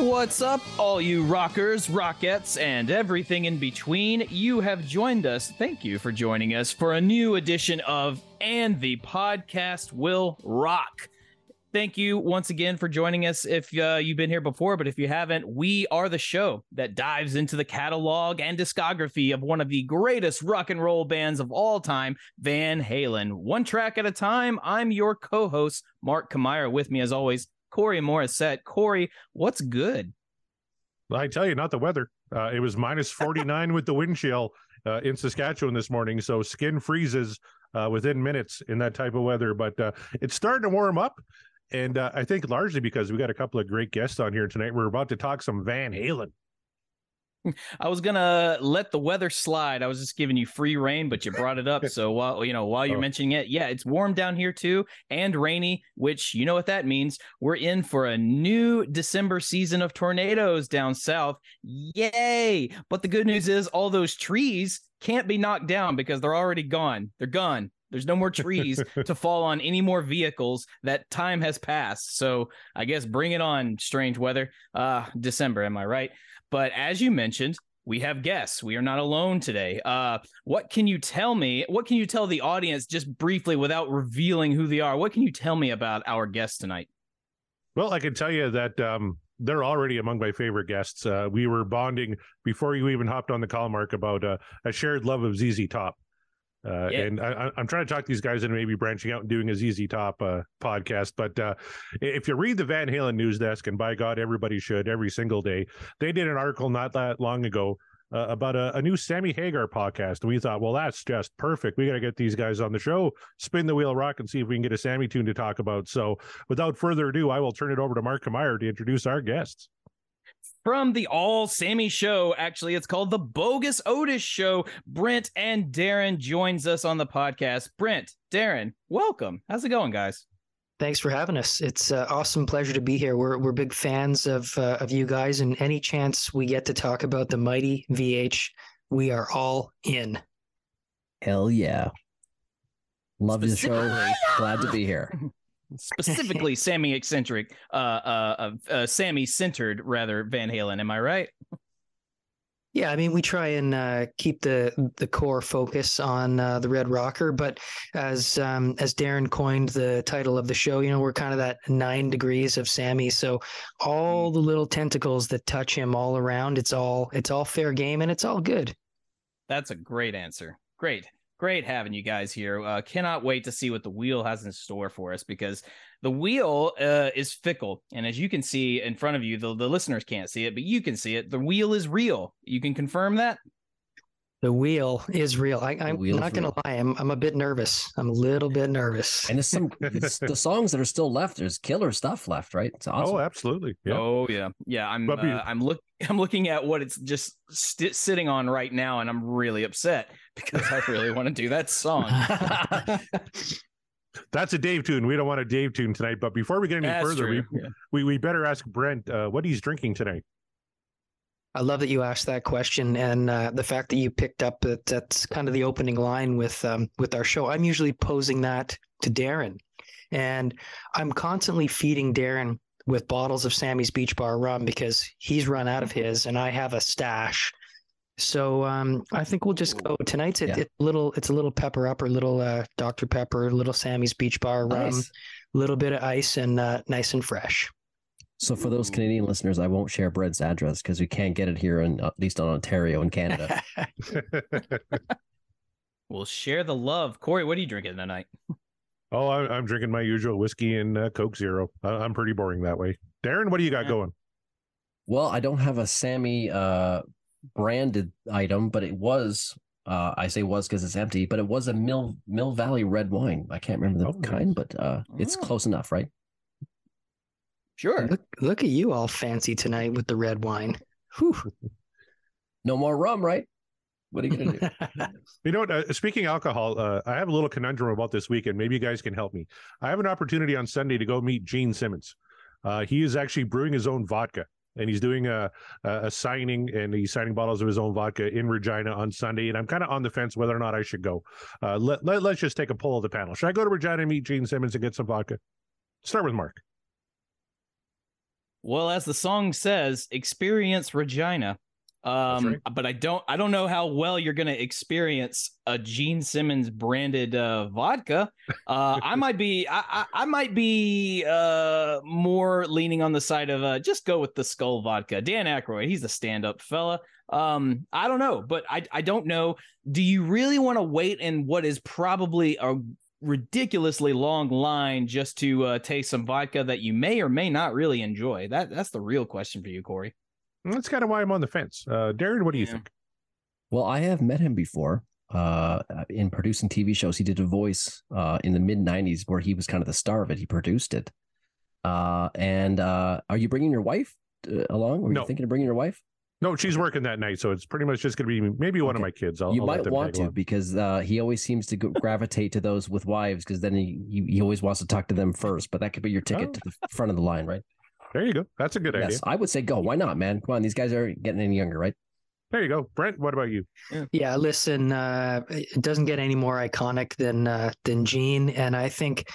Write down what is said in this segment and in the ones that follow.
What's up, all you rockers, rockettes, and everything in between? You have joined us. Thank you for joining us for a new edition of And the Podcast Will Rock. Thank you once again for joining us. If uh, you've been here before, but if you haven't, we are the show that dives into the catalog and discography of one of the greatest rock and roll bands of all time, Van Halen. One track at a time. I'm your co host, Mark Kamire. With me, as always, Corey Morissette. Corey, what's good? I tell you, not the weather. Uh, it was minus 49 with the wind chill uh, in Saskatchewan this morning. So skin freezes uh, within minutes in that type of weather. But uh, it's starting to warm up. And uh, I think largely because we got a couple of great guests on here tonight. We're about to talk some Van Halen. I was gonna let the weather slide. I was just giving you free rain, but you brought it up. So while you know, while you're oh. mentioning it, yeah, it's warm down here too, and rainy. Which you know what that means? We're in for a new December season of tornadoes down south. Yay! But the good news is, all those trees can't be knocked down because they're already gone. They're gone. There's no more trees to fall on any more vehicles. That time has passed. So I guess bring it on, strange weather. Uh December, am I right? But as you mentioned, we have guests. We are not alone today. Uh, what can you tell me? What can you tell the audience just briefly without revealing who they are? What can you tell me about our guests tonight? Well, I can tell you that um, they're already among my favorite guests. Uh, we were bonding before you even hopped on the call, Mark, about uh, a shared love of ZZ Top. Uh, yeah. And I, am trying to talk these guys into maybe branching out and doing a ZZ Top uh, podcast. But uh, if you read the Van Halen news desk, and by God, everybody should every single day, they did an article not that long ago uh, about a, a, new Sammy Hagar podcast. And we thought, well, that's just perfect. We got to get these guys on the show, spin the wheel rock, and see if we can get a Sammy tune to talk about. So without further ado, I will turn it over to Mark Kamire to introduce our guests from the All Sammy Show. Actually, it's called the Bogus Otis Show. Brent and Darin joins us on the podcast. Brent, Darin, welcome. How's it going, guys? Thanks for having us. It's an uh, awesome pleasure to be here. We're we're big fans of uh, of you guys, and any chance we get to talk about the mighty VH, we are all in. Hell yeah! Love the show. Glad to be here. specifically Sammy eccentric, uh, uh, uh, Sammy centered rather Van Halen. Am I right? Yeah, I mean, we try and uh, keep the the core focus on uh, the Red Rocker, but as um, as Darin coined the title of the show, you know, we're kind of that nine degrees of Sammy. So all the little tentacles that touch him all around, it's all it's all fair game and it's all good. That's a great answer. Great. Great having you guys here. Uh, cannot wait to see what the wheel has in store for us because the wheel uh, is fickle. And as you can see in front of you, the, the listeners can't see it, but you can see it. The wheel is real. You can confirm that? The wheel is real. I, am not going to lie. I'm, I'm a bit nervous. I'm a little bit nervous. And it's some it's the songs that are still left. There's killer stuff left, right? It's awesome. Oh, absolutely. Yeah. Oh, yeah. Yeah. I'm uh, I'm look I'm looking at what it's just st- sitting on right now, and I'm really upset because I really want to do that song. That's a Dave tune. We don't want a Dave tune tonight. But before we get any That's further, we, yeah. we, we better ask Brent uh, what he's drinking tonight. I love that you asked that question, and uh, the fact that you picked up that that's kind of the opening line with um, with our show. I'm usually posing that to Darin, and I'm constantly feeding Darin with bottles of Sammy's Beach Bar rum because he's run out of his, and I have a stash. So um, I think we'll just go tonight's. It, yeah. it little it's a little pepper up or little uh, Dr Pepper, a little Sammy's Beach Bar rum, a little bit of ice, and uh, nice and fresh. So for those Canadian listeners, I won't share Brent's address because we can't get it here, in, at least on Ontario in Canada. we'll share the love. Corey, what are you drinking tonight? Oh, I'm drinking my usual whiskey and uh, Coke Zero. I'm pretty boring that way. Darin, what do you got going? Well, I don't have a Sammy uh, branded item, but it was Uh, I say was because it's empty, but it was a Mill Mill Valley red wine. I can't remember the Oh, nice. kind, but uh, it's Oh. close enough, right? Sure. Look, look at you all fancy tonight with the red wine. Whew. No more rum, right? What are you gonna do? You know what? Uh, speaking alcohol, uh, I have a little conundrum about this weekend. Maybe you guys can help me. I have an opportunity on Sunday to go meet Gene Simmons. Uh, he is actually brewing his own vodka, and he's doing a, a a signing, and he's signing bottles of his own vodka in Regina on Sunday. And I'm kind of on the fence whether or not I should go. Uh, let, let let's just take a poll of the panel. Should I go to Regina and meet Gene Simmons and get some vodka? Start with Mark. Well, as the song says, experience Regina. Um, right. but I don't I don't know how well you're gonna experience a Gene Simmons branded uh, vodka. Uh, I might be I, I, I might be uh more leaning on the side of uh just go with the skull vodka. Dan Aykroyd, he's a stand-up fella. Um, I don't know, but I I don't know. Do you really want to wait in what is probably a ridiculously long line just to uh, taste some vodka that you may or may not really enjoy? That that's the real question for you, Corey. That's kind of why I'm on the fence. Uh, Darin, what do you Yeah. think? Well, I have met him before uh, in producing TV shows. He did a voice uh, in the mid 90s where he was kind of the star of it. He produced it. Uh, and uh, are you bringing your wife uh, along? Were No. you thinking of bringing your wife? No, she's working that night, so it's pretty much just going to be maybe one of my kids. I'll, you I'll let might want to along. because uh, he always seems to gravitate to those with wives because then he, he he always wants to talk to them first. But that could be your ticket Oh. to the front of the line, right? There you go. That's a good idea. Yes, I would say go. Why not, man? Come on, these guys aren't getting any younger, right? There you go. Brent, what about you? Yeah, listen, uh, it doesn't get any more iconic than uh, than Gene, and I think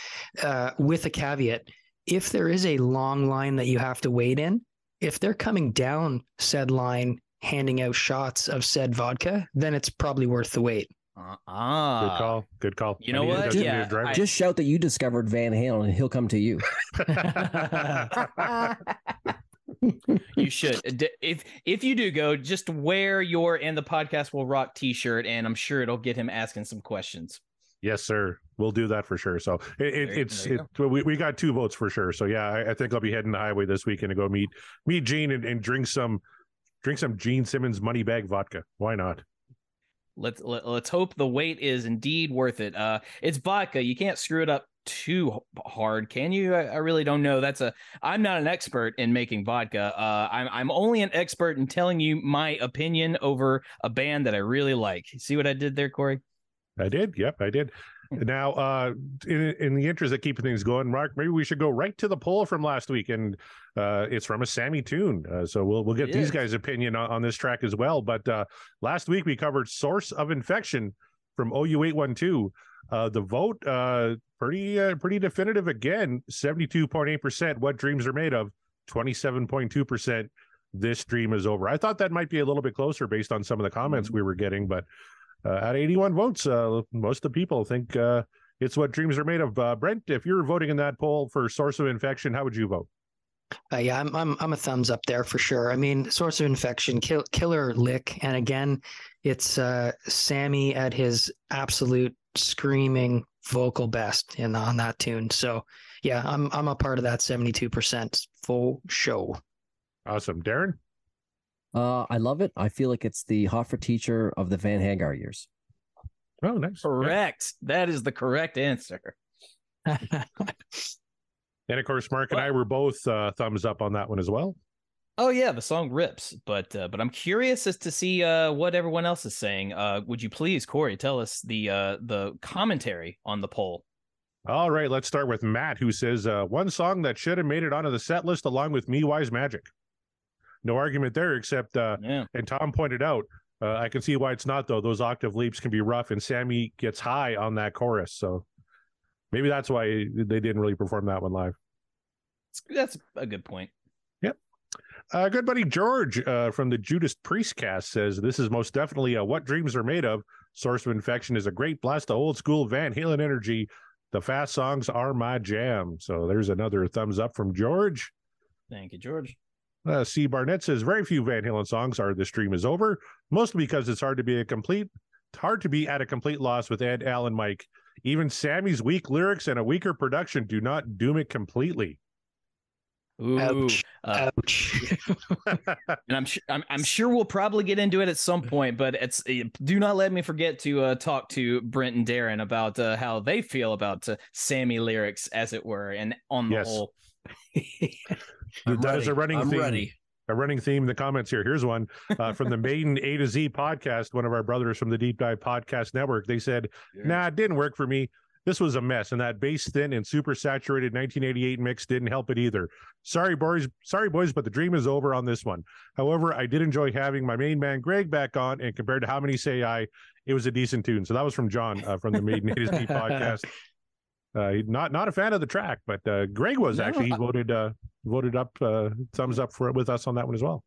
uh, with a caveat, if there is a long line that you have to wait in, if they're coming down said line handing out shots of said vodka, then it's probably worth the wait. Uh, Good ah, call. Good call. you know I need what? Yeah. I- Just shout that you discovered Van Halen and he'll come to you. you should. If if you do go, just wear your and the podcast will rock T-shirt, and I'm sure it'll get him asking some questions. Yes, sir. We'll do that for sure. So it, it, There- it's there it, we, we got two votes for sure. So yeah, I, I think I'll be heading the highway this weekend to go meet meet Gene and, and drink some drink some Gene Simmons money bag vodka. Why not? Let's let, let's hope the wait is indeed worth it. Uh, it's vodka. You can't screw it up too hard, can you? I, I really don't know. That's a. I'm not an expert in making vodka. Uh, I'm I'm only an expert in telling you my opinion over a band that I really like. See what I did there, Corey? I did. Yep, I did. Now, uh, in, in the interest of keeping things going, Mark, maybe we should go right to the poll from last week, and uh, it's from a Sammy Tune. Uh, so we'll we'll get It these is. guys' opinion on, on this track as well. But uh, last week we covered "Source of Infection" from OU eight one two. Uh, the vote uh, pretty uh, pretty definitive again. Seventy two point eight percent. What dreams are made of. Twenty seven point two percent. This dream is over. I thought that might be a little bit closer based on some of the comments we were getting, but at 81 votes, uh, most of the people think uh, it's what dreams are made of. Uh, Brent, if you're voting in that poll for source of infection, how would you vote? Uh, yeah, I'm, I'm I'm a thumbs up there for sure. I mean, source of infection, kill, killer lick, and again, it's uh, Sammy at his absolute screaming vocal best in on that tune. So yeah, I'm I'm a part of that 72 percent full show. Awesome. Darren? Uh, I love it. I feel like it's the Hot for Teacher of the Van Hagar years. Oh, nice. Yeah. Correct. That is the correct answer. And of course, Mark and I were both uh, thumbs up on that one as well. Oh yeah, the song rips, but uh, but I'm curious as to see uh, what everyone else is saying. Uh, would you please, Corey, tell us the uh, the commentary on the poll? All right, let's start with Matt, who says uh, one song that should have made it onto the set list along with Me Wise Magic. No argument there, except, uh, Yeah, and Tom pointed out, uh, I can see why it's not, though. Those octave leaps can be rough, and Sammy gets high on that chorus. So maybe that's why they didn't really perform that one live. that's a good point. Yep. Uh, good buddy George uh, from the Judas Priest cast says this is most definitely a what dreams are made of. Source of Infection is a great blast of old school Van Halen energy. The fast songs are my jam. So there's another thumbs up from George. Thank you, George. Uh, C. Barnett says very few Van Halen songs are "The Dream Is Over," mostly because it's hard to be a complete, hard to be at a complete loss with Ed, Al, and Mike. Even Sammy's weak lyrics and a weaker production do not doom it completely. Ooh, Ouch. uh, Ouch. and I'm, su- I'm I'm sure we'll probably get into it at some point, but it's eh, do not let me forget to uh, talk to Brent and Darin about uh, how they feel about uh, Sammy lyrics, as it were, and on the Yes. whole. I'm That is a running I'm theme. ready. a running theme in the comments here. Here's one uh, from the Maiden A to Z podcast. One of our brothers from the Deep Dive Podcast Network. They said, "Nah, it didn't work for me. This was a mess, and that bass thin and super saturated 1988 mix didn't help it either. Sorry, boys. Sorry, boys, but the dream is over on this one. However, I did enjoy having my main man Greg back on, and compared to how many say I, it was a decent tune. So that was from John uh, from the Maiden A to Z podcast. Uh, not not a fan of the track, but uh, Greg was No, actually he I- voted uh, voted up uh, thumbs up for it with us on that one as well.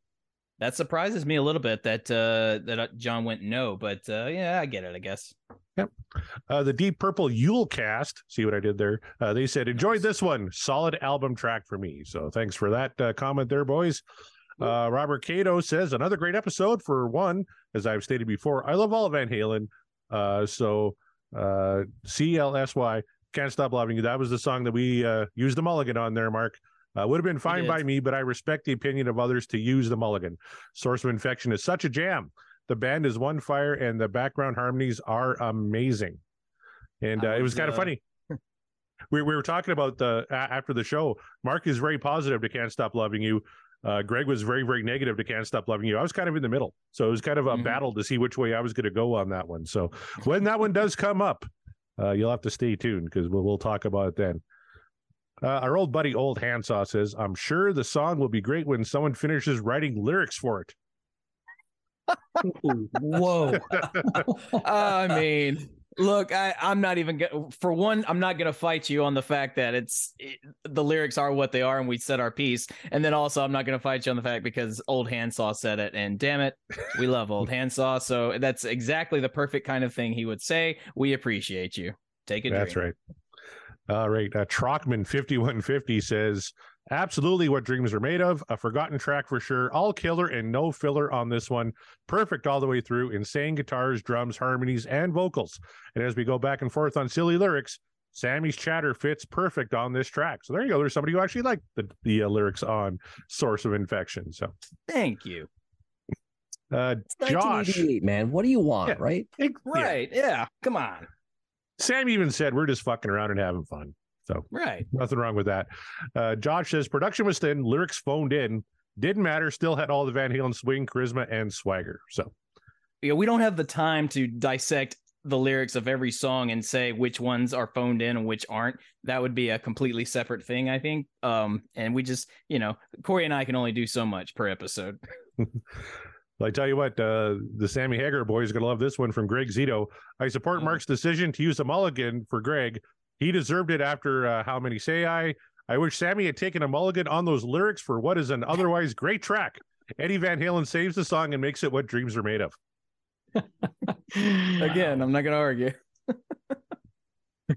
That surprises me a little bit that uh, that uh, John went no, but uh, yeah, I get it. I guess. Uh, the Deep Purple Yule cast, see what I did there? Uh, they said, enjoyed this one. Solid album track for me. So thanks for that uh, comment there, boys. Uh, Robert Cato says, another great episode for one, as I've stated before. I love all of Van Halen. Uh, so uh, CLSY, Can't Stop Loving You. That was the song that we uh, used the mulligan on there, Mark. Uh, would have been fine by me, but I respect the opinion of others to use the mulligan. Source of Infection is such a jam. The band is one fire, and the background harmonies are amazing. And uh, I it was was, kind of funny. We, we were talking about the after the show. Mark is very positive to "Can't Stop Loving You." Uh, Greg was very very negative to "Can't Stop Loving You." I was kind of in the middle, so it was kind of a Mhm. battle to see which way I was going to go on that one. So when that one does come up, uh, you'll have to stay tuned because we'll we'll talk about it then. Uh, our old buddy Old Handsaw says, "I'm sure the song will be great when someone finishes writing lyrics for it." Whoa. I mean, look, I, I'm not even go- for one. I'm not gonna fight you on the fact that it's it, the lyrics are what they are, and we said our piece. And then also, I'm not gonna fight you on the fact because Old Handsaw said it, and damn it, we love Old Handsaw. So that's exactly the perfect kind of thing he would say. We appreciate you. Take it. That's right. All right. Uh, Trockman 5150 says, absolutely what dreams are made of. A forgotten track for sure. All killer and no filler on this one. Perfect all the way through. Insane guitars, drums, harmonies, and vocals. And as we go back and forth on silly lyrics, Sammy's chatter fits perfect on this track. So there you go. There's somebody who actually liked the, the uh, lyrics on Source of Infection. So, Thank you. uh, It's Josh, man. What do you want, Yeah. right? yeah, Right. Yeah. Come on. Sam even said, we're just fucking around and having fun. So Right. Nothing wrong with that. Uh, Josh says production was thin, lyrics phoned in, didn't matter, still had all the Van Halen swing, charisma, and swagger. So yeah, we don't have the time to dissect the lyrics of every song and say which ones are phoned in and which aren't. That would be a completely separate thing, I think. Um, and we just, you know, Corey and I can only do so much per episode. I tell you what, uh, the Sammy Hagar boy is gonna love this one from Greg Zito. I support Mm. Mark's decision to use the mulligan for Greg. He deserved it after uh, how many say I. I wish Sammy had taken a mulligan on those lyrics for what is an otherwise great track. Eddie Van Halen saves the song and makes it what dreams are made of. Again, I'm not going to argue.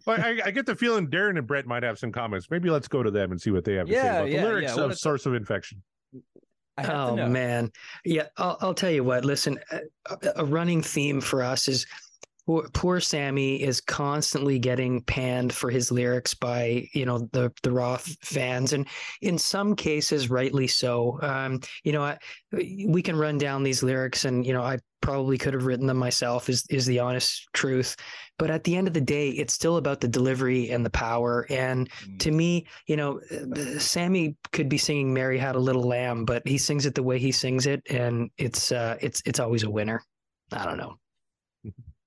Well, I, I get the feeling Darin and Brent might have some comments. Maybe let's go to them and see what they have to say Yeah, about yeah, the lyrics yeah. Of is- Source of Infection. Oh man yeah I'll, I'll tell you what listen a, a running theme for us is poor, poor sammy is constantly getting panned for his lyrics by you know the the roth fans and in some cases rightly so um you know I, we can run down these lyrics and you know i probably could have written them myself is is the honest truth but at the end of the day it's still about the delivery and the power and to me, you know, Sammy could be singing "Mary Had a Little Lamb," but he sings it the way he sings it, and it's uh, it's it's always a winner. I don't know.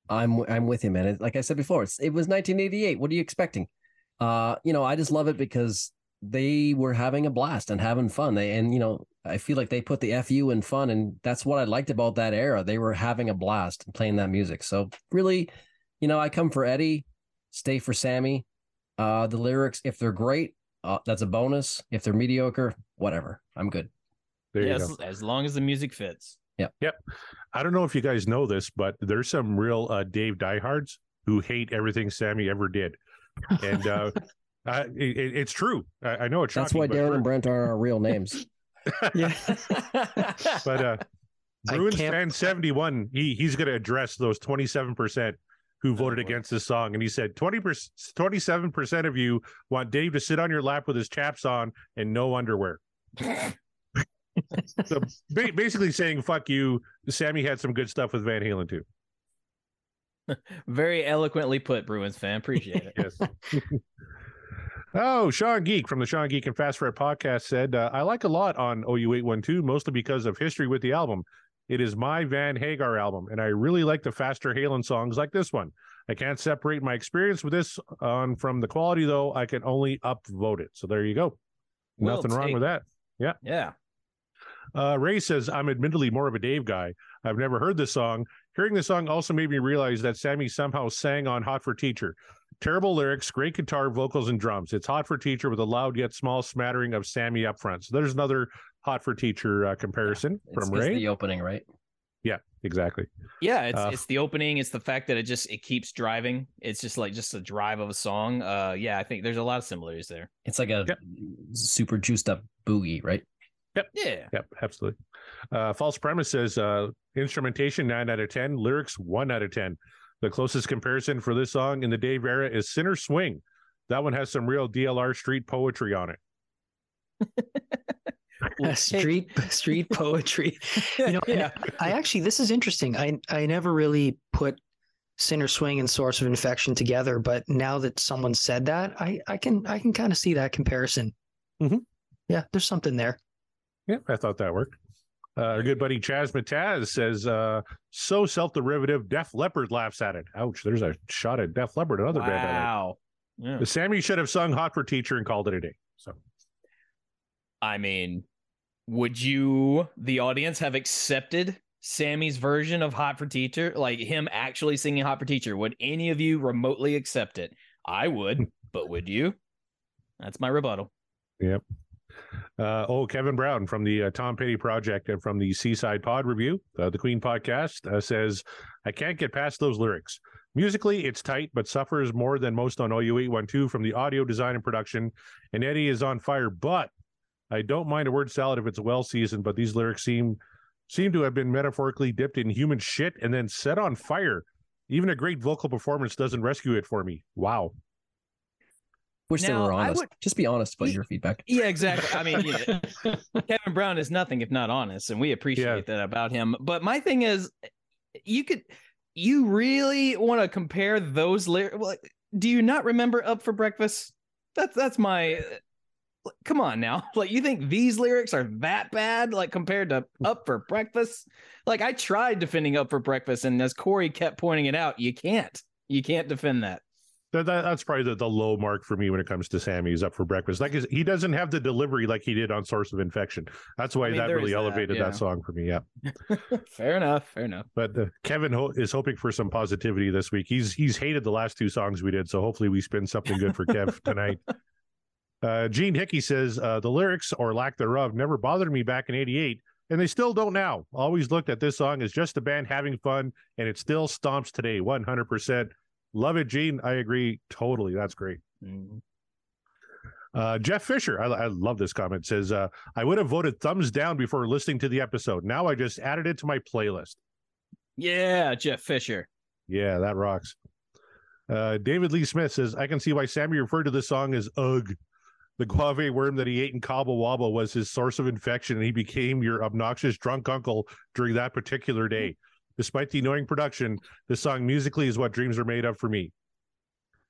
I'm I'm with you, man. It- Like I said before, it's, it was 1988. What are you expecting? Uh, you know, I just love it because they were having a blast and having fun. They and you know, I feel like they put the fu in fun, and that's what I liked about that era. They were having a blast playing that music. So really, you know, I come for Eddie, stay for Sammy. Uh, the lyrics, if they're great, uh, that's a bonus. If they're mediocre, whatever, I'm good. There you yes, go. as long as the music fits. I don't know if you guys know this, but there's some real uh, Dave diehards who hate everything Sammy ever did, and uh, uh, it, it- it's true. I, I know it's true. That's shocking, why but Darin for- and Brent are our real names. Yeah, but uh, I Bruins fan seventy one, he he's going to address those twenty seven percent who voted Oh, against this song, and he said 20 27 percent of you want Dave to sit on your lap with his chaps on and no underwear. So ba- basically saying fuck you. Sammy had some good stuff with Van Halen too. Very eloquently put, Bruins fan. Appreciate it. Yes. oh, Sean Geek from the Sean Geek and Fast Fred podcast said, uh, I like a lot on OU812, mostly because of history with the album. It is my Van Hagar album, and I really like the faster Halen songs like this one. I can't separate my experience with this on from the quality, though. I can only upvote it. So there you go. Well Nothing wrong with that. Yeah. Yeah. Uh, Ray says, I'm admittedly more of a Dave guy. I've never heard this song. Hearing the song also made me realize that Sammy somehow sang on Hot for Teacher. Terrible lyrics, great guitar, vocals, and drums. It's Hot for Teacher with a loud yet small smattering of Sammy up front. So there's another Hot for Teacher uh, comparison It's, from it's Ray. the opening, right? Yeah, exactly. Yeah, it's Uh, it's the opening. It's the fact that it just it keeps driving. It's just like just a drive of a song. Uh, yeah, I think there's a lot of similarities there. It's like a Yep. super juiced up boogie, right? Yeah, Yep, absolutely. Uh, False Premise says uh, instrumentation, 9 out of 10, lyrics, 1 out of 10. The closest comparison for this song in the Dave era is Sinner Swing. That one has some real DLR street poetry on it. Street street poetry. You know, yeah. I actually this is interesting. I I never really put Sinner Swing and Source of Infection together, but now that someone said that, I I can I can kind of see that comparison. Mhm. Yeah, there's something there. Yeah, I thought that worked. Uh, our good buddy Chaz Mataz says, uh, so self derivative, Def Leppard laughs at it. Ouch, there's a shot at Def Leppard, another band. I like. Wow. Yeah. Sammy should have sung Hot for Teacher and called it a day. So, I mean, would you, the audience, have accepted Sammy's version of Hot for Teacher? Like him actually singing Hot for Teacher? Would any of you remotely accept it? I would, but would you? That's my rebuttal. Uh, oh, Kevin Brown from the uh, Tom Petty Project and from the Seaside Pod Review, uh, the Queen podcast, uh, says, I can't get past those lyrics. Musically, it's tight, but suffers more than most on OU812 from the audio design and production. And Eddie is on fire, but I don't mind a word salad if it's well seasoned, but these lyrics seem seem to have been metaphorically dipped in human shit and then set on fire. Even a great vocal performance doesn't rescue it for me. Wow. Wish they were honest. would- Just be honest about your feedback. Yeah, exactly. I mean, you know, Kevin Brown is nothing if not honest, and we appreciate that about him. But my thing is, you could, you really want to compare those lyrics? Well, do you not remember "Up for Breakfast"? That's that's my. Come on now, like you think these lyrics are that bad? Like compared to "Up for Breakfast"? Like I tried defending "Up for Breakfast," and as Corey kept pointing it out, you can't, you can't defend that. That, that, that's probably the, the low mark for me when it comes to Sammy's up for breakfast. Like he doesn't have the delivery like he did on Source of Infection. That's why I mean, that really is that, elevated yeah. that song for me. Yeah, fair enough. Fair enough. but uh, Kevin ho- is hoping for some positivity this week. He's he's hated the last two songs we did, so hopefully we spin something good for Kev tonight. Uh, Gene Hickey says uh, the lyrics or lack thereof never bothered me back in '88, and they still don't now. Always looked at this song as just a band having fun, and it still stomps today, 100. percent Love it, Gene. I agree totally. That's great. Mhm. Uh, Jeff Fisher, I, I love this comment. Says, uh, "I would have voted thumbs down before listening to the episode. Now I just added it to my playlist. Yeah, Jeff Fisher. Yeah, that rocks." Uh, David Lee Smith says, "I can see why Sammy referred to this song as ugh. The guave worm that he ate in Cabo Wabo was his source of infection, and he became your obnoxious drunk uncle during that particular day. Despite the annoying production, this song musically is what dreams are made of for me."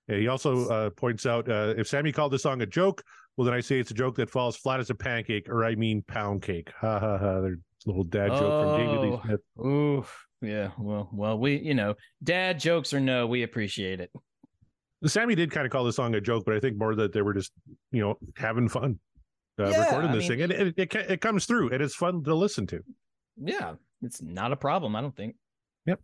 And he also uh, points out uh, if Sammy called the song a joke, well, then I say it's a joke that falls flat as a pancake, or I mean pound cake. Ha ha ha. There's a little dad joke from David Lee Oh. Smith. Oof. Yeah. Well, well, we, you know, dad jokes or no, we appreciate it. Sammy did kind of call the song a joke, but I think more that they were just, you know, having fun uh, Yeah, recording I this mean- thing. And it, it, it comes through and it's fun to listen to. Yeah. It's not a problem, I don't think. Yep.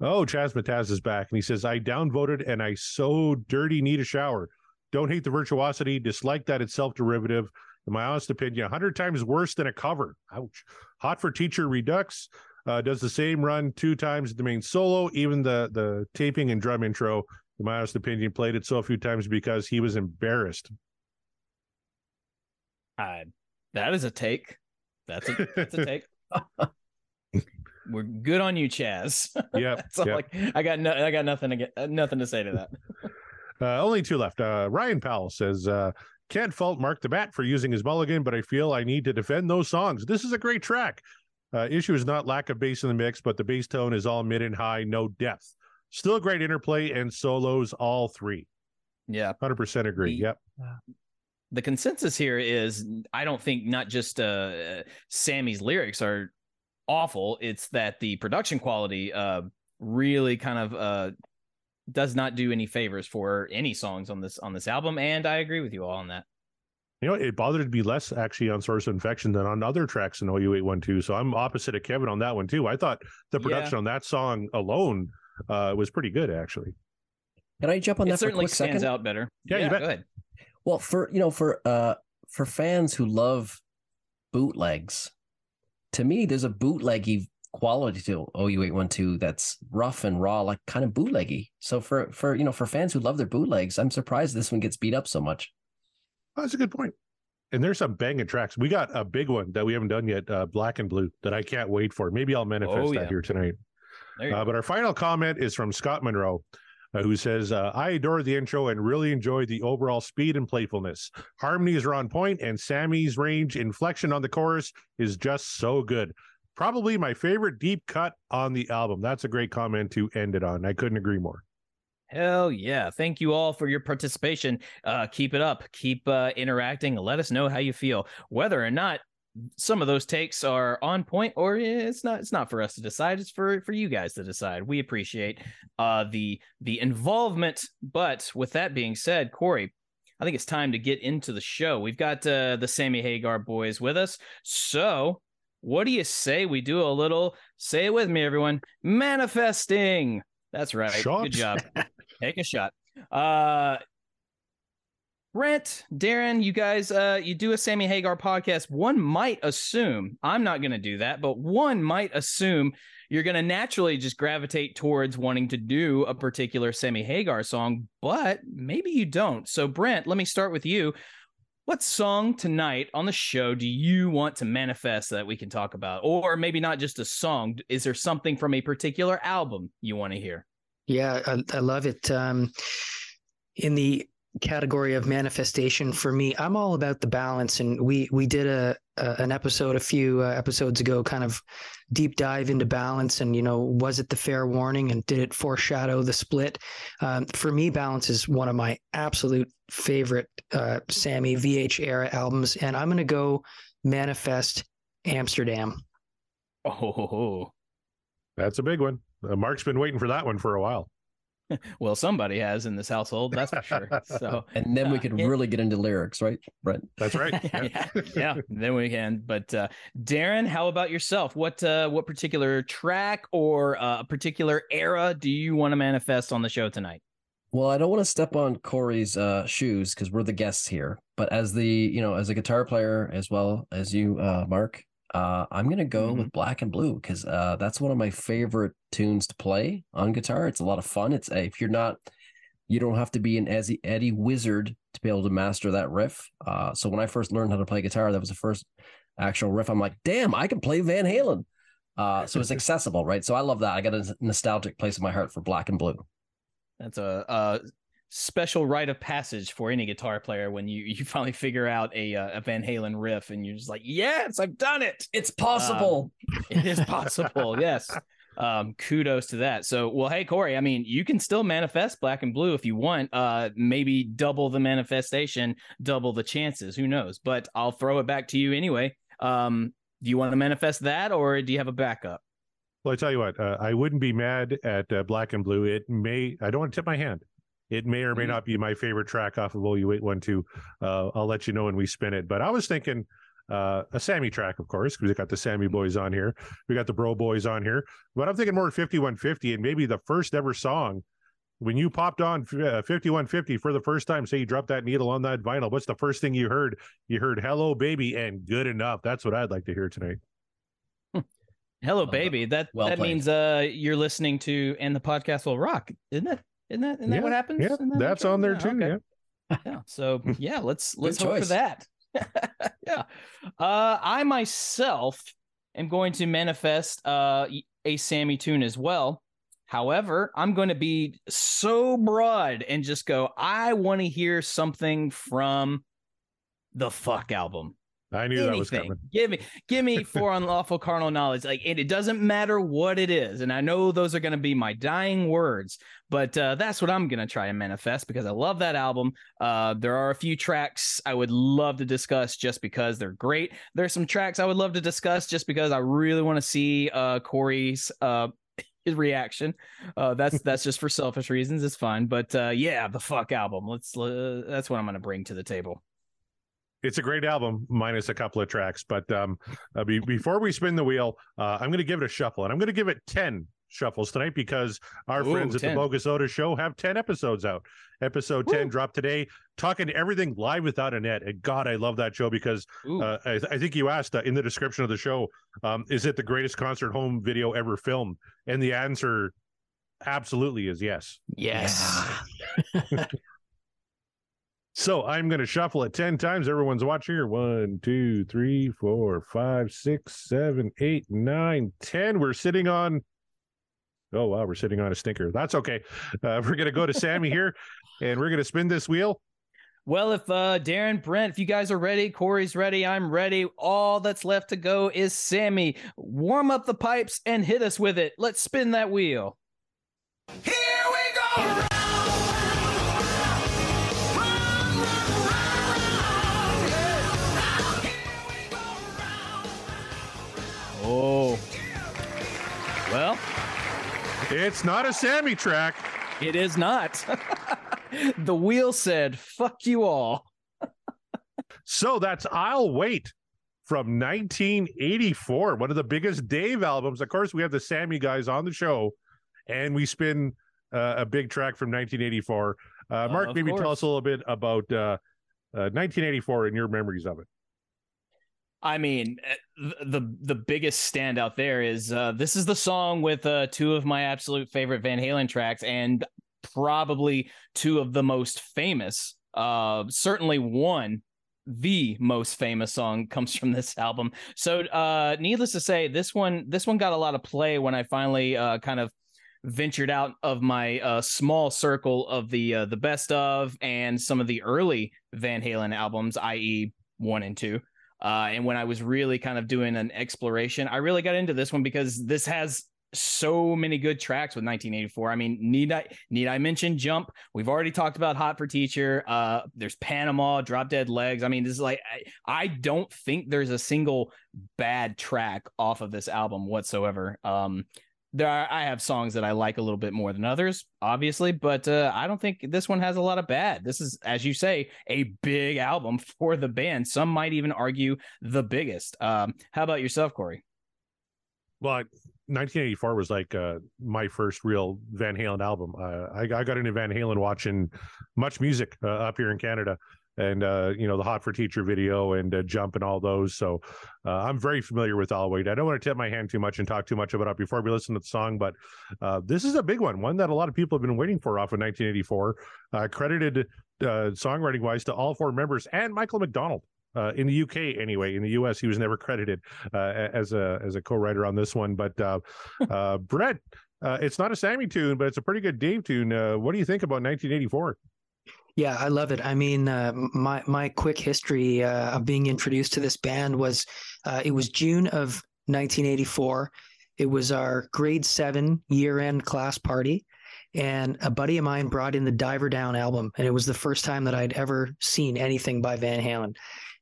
Oh, Chaz Mataz is back and he says, I downvoted and I so dirty need a shower. Don't hate the virtuosity, dislike that it's self derivative. In my honest opinion, 100 times worse than a cover. Ouch. Hot for Teacher Redux uh, does the same run two times the main solo, even the, the taping and drum intro. In my honest opinion, played it so few times because he was embarrassed. Uh, that is a take. That's a that's a take. we're good on you, Chaz. Yeah, all yep. like I got no, I got nothing to get, uh, nothing to say to that. Uh, only two left. Uh, Ryan Powell says, uh, "Can't fault Mark the Bat for using his mulligan, but I feel I need to defend those songs. This is a great track. Uh, issue is not lack of bass in the mix, but the bass tone is all mid and high, no depth. Still great interplay and solos, all three. Yeah. Hundred percent agree. The- Yep. the consensus here is I don't think not just uh Sammy's lyrics are awful, it's that the production quality uh really kind of uh does not do any favors for any songs on this on this album and I agree with you all on that. You know, it bothered me less actually on Source of Infection than on other tracks in OU eight one two. So I'm opposite of Kevin on that one too. I thought the Yeah. production on that song alone uh, was pretty good actually. Can I jump on It that for a certainly quick stands second? out better. Yeah, you bet. go ahead. Well, for you know, for uh for fans who love bootlegs, to me, there's a bootleggy quality to OU eight one two that's rough and raw, like kind of bootleggy. So for for you know, for fans who love their bootlegs, I'm surprised this one gets beat up so much. Oh, that's a good point. And there's some banging tracks. We got a big one that we haven't done yet, uh, Black and Blue, that I can't wait for. Maybe I'll manifest Oh, that here tonight. Uh, but our final comment is from Scott Monroe, uh, who says, uh, I adore the intro and really enjoyed the overall speed and playfulness. Harmonies are on point, and Sammy's range inflection on the chorus is just so good. Probably my favorite deep cut on the album. That's a great comment to end it on. I couldn't agree more. Hell yeah. Thank you all for your participation. Uh, keep it up. Keep uh, interacting. Let us know how you feel. Whether or not some of those takes are on point or it's not it's not for us to decide. It's for for you guys to decide. We appreciate uh the the involvement. But with that being said, Corey, I think it's time to get into the show. We've got uh, the Sammy Hagar boys with us. So what do you say we do a little say it with me, everyone? Manifesting. That's right. Shot. Good job. Take a shot. Uh Brent, Darin, you guys, uh, you do a Sammy Hagar podcast. One might assume, I'm not going to do that, but one might assume you're going to naturally just gravitate towards wanting to do a particular Sammy Hagar song, but maybe you don't. So, Brent, let me start with you. What song tonight on the show do you want to manifest that we can talk about? Or maybe not just a song. Is there something from a particular album you want to hear? Yeah, I, I love it. Um, in the category of manifestation for me, I'm all about the balance, and we we did a, a an episode a few uh, episodes ago, kind of deep dive into balance, and you know, was it the fair warning, and did it foreshadow the split? Um, for me, balance is one of my absolute favorite uh, Sammy VH era albums, and I'm going to go manifest Amsterdam. Oh, That's a big one. Uh, Mark's been waiting for that one for a while. well, somebody has in this household, that's for sure. So, And then we could It- really get into lyrics, right, Brent? That's right. Yeah. yeah, yeah, then we can. But uh, Darin, how about yourself? What uh, what particular track or uh, a particular era do you want to manifest on the show tonight? Well, I don't want to step on Corey's uh, shoes because we're the guests here. But as the you know, as a guitar player as well as you, uh, Mark, uh, I'm gonna go with Black and Blue because uh, that's one of my favorite tunes to play on guitar. It's a lot of fun. It's uh, if you're not, you don't have to be an Eddie, Eddie wizard to be able to master that riff. Uh, so when I first learned how to play guitar, that was the first actual riff. I'm like, damn, I can play Van Halen. Uh, so it's accessible, right? So I love that. I got a nostalgic place in my heart for Black and Blue. That's a, a special rite of passage for any guitar player when you you finally figure out a uh, a Van Halen riff and you're just like, yes, I've done it. It's possible. It is possible. yes. Um, kudos to that. So, well, hey, Corey, I mean, you can still manifest black and blue if you want. Uh, maybe double the manifestation, double the chances. Who knows? But I'll throw it back to you anyway. Um, do you want to manifest that or do you have a backup? Well, I tell you what, uh, I wouldn't be mad at uh, Black and Blue. It may, I don't want to tip my hand. It may or may Mhm. not be my favorite track off of OU 812. Uh, I'll let you know when we spin it. But I was thinking uh, a Sammy track, of course, because we got the Sammy boys on here. We got the Bro boys on here. But I'm thinking more 5150 and maybe the first ever song. When you popped on uh, 5150 for the first time, say you dropped that needle on that vinyl, what's the first thing you heard? You heard Hello Baby and Good Enough. That's what I'd like to hear tonight. Hello, baby. That Well that played. means uh you're listening to and the podcast will rock, isn't it? Isn't that isn't that what happens? Yeah, that that's on there Yeah, too. okay. Yeah. yeah so yeah let's let's hope for that yeah uh i myself am going to manifest uh, a Sammy tune as well. However, I'm going to be so broad and just go, I want to hear something from the fuck album. I knew Anything. that was coming. Give me, give me for unlawful carnal knowledge. Like, and it doesn't matter what it is. And I know those are going to be my dying words, but uh, that's what I'm going to try and manifest because I love that album. Uh, there are a few tracks I would love to discuss just because they're great. There's some tracks I would love to discuss just because I really want to see uh, Corey's uh, his reaction. Uh, that's that's just for selfish reasons. It's fine, but uh, yeah, the fuck album. Let's uh, that's what I'm going to bring to the table it's a great album minus a couple of tracks but um, uh, be, before we spin the wheel uh, i'm going to give it a shuffle and i'm going to give it 10 shuffles tonight because our Ooh, friends at the bogus Otis show have 10 episodes out. Episode 10 dropped today talking everything live without a net and god i love that show because uh, I, I, think you asked uh, in the description of the show um, is it the greatest concert home video ever filmed? And the answer absolutely is yes. Yes. Yeah. So I'm going to shuffle it 10 times. Everyone's watching here. One, two, three, four, five, six, seven, eight, nine, 10. We're sitting on, oh, wow, we're sitting on a stinker. That's okay. Uh, we're going to go to Sammy here and we're going to spin this wheel. Well, if uh, Darin, Brent, if you guys are ready, Corey's ready, I'm ready. All that's left to go is Sammy. Warm up the pipes and hit us with it. Let's spin that wheel. Here we go. Oh. Well, it's not a Sammy track. It is not. the wheel said, fuck you all. so that's I'll Wait from 1984, one of the biggest Dave albums. Of course, we have the Sammy guys on the show, and we spin uh, a big track from 1984. Uh, Mark, uh, maybe course. tell us a little bit about 1984 uh, and your memories of it. I mean, eh, the the biggest standout there is uh, this is the song with uh, two of my absolute favorite Van Halen tracks, and probably two of the most famous. Uh, certainly one, the most famous song comes from this album. So, uh, needless to say, this one this one got a lot of play when I finally uh, kind of ventured out of my uh, small circle of the uh, the best of and some of the early Van Halen albums, i.e., one and two. Uh, and when I was really kind of doing an exploration, I really got into this one because this has so many good tracks with 1984. I mean, need I need I mention Jump? We've already talked about Hot for Teacher. Uh, there's Panama, Drop Dead Legs. I mean, this is like I, I don't think there's a single bad track off of this album whatsoever. Um, there are, I have songs that I like a little bit more than others, obviously, but uh, I don't think this one has a lot of bad. This is, as you say, a big album for the band. Some might even argue the biggest. Um, how about yourself, Corey? Well, 1984 was like uh, my first real Van Halen album. Uh, I, I, got into Van Halen watching MuchMusic uh, up here in Canada and uh, you know the hot for teacher video and uh, jump and all those so uh, i'm very familiar with I'll Wait i don't want to tip my hand too much and talk too much about it before we listen to the song but uh, this is a big one one that a lot of people have been waiting for off of 1984 uh, credited uh, songwriting wise to all four members and michael mcdonald uh, in the UK anyway. In the US, he was never credited uh, as a as a co-writer on this one. But uh, uh, Brent, it's not a Sammy tune, but it's a pretty good Dave tune. what do you think about 1984? Yeah, I love it. I mean, uh, my my quick history uh, of being introduced to this band was uh, it was June of 1984. It was our grade seven year end class party, and a buddy of mine brought in the Diver Down album, and it was the first time that I'd ever seen anything by Van Halen.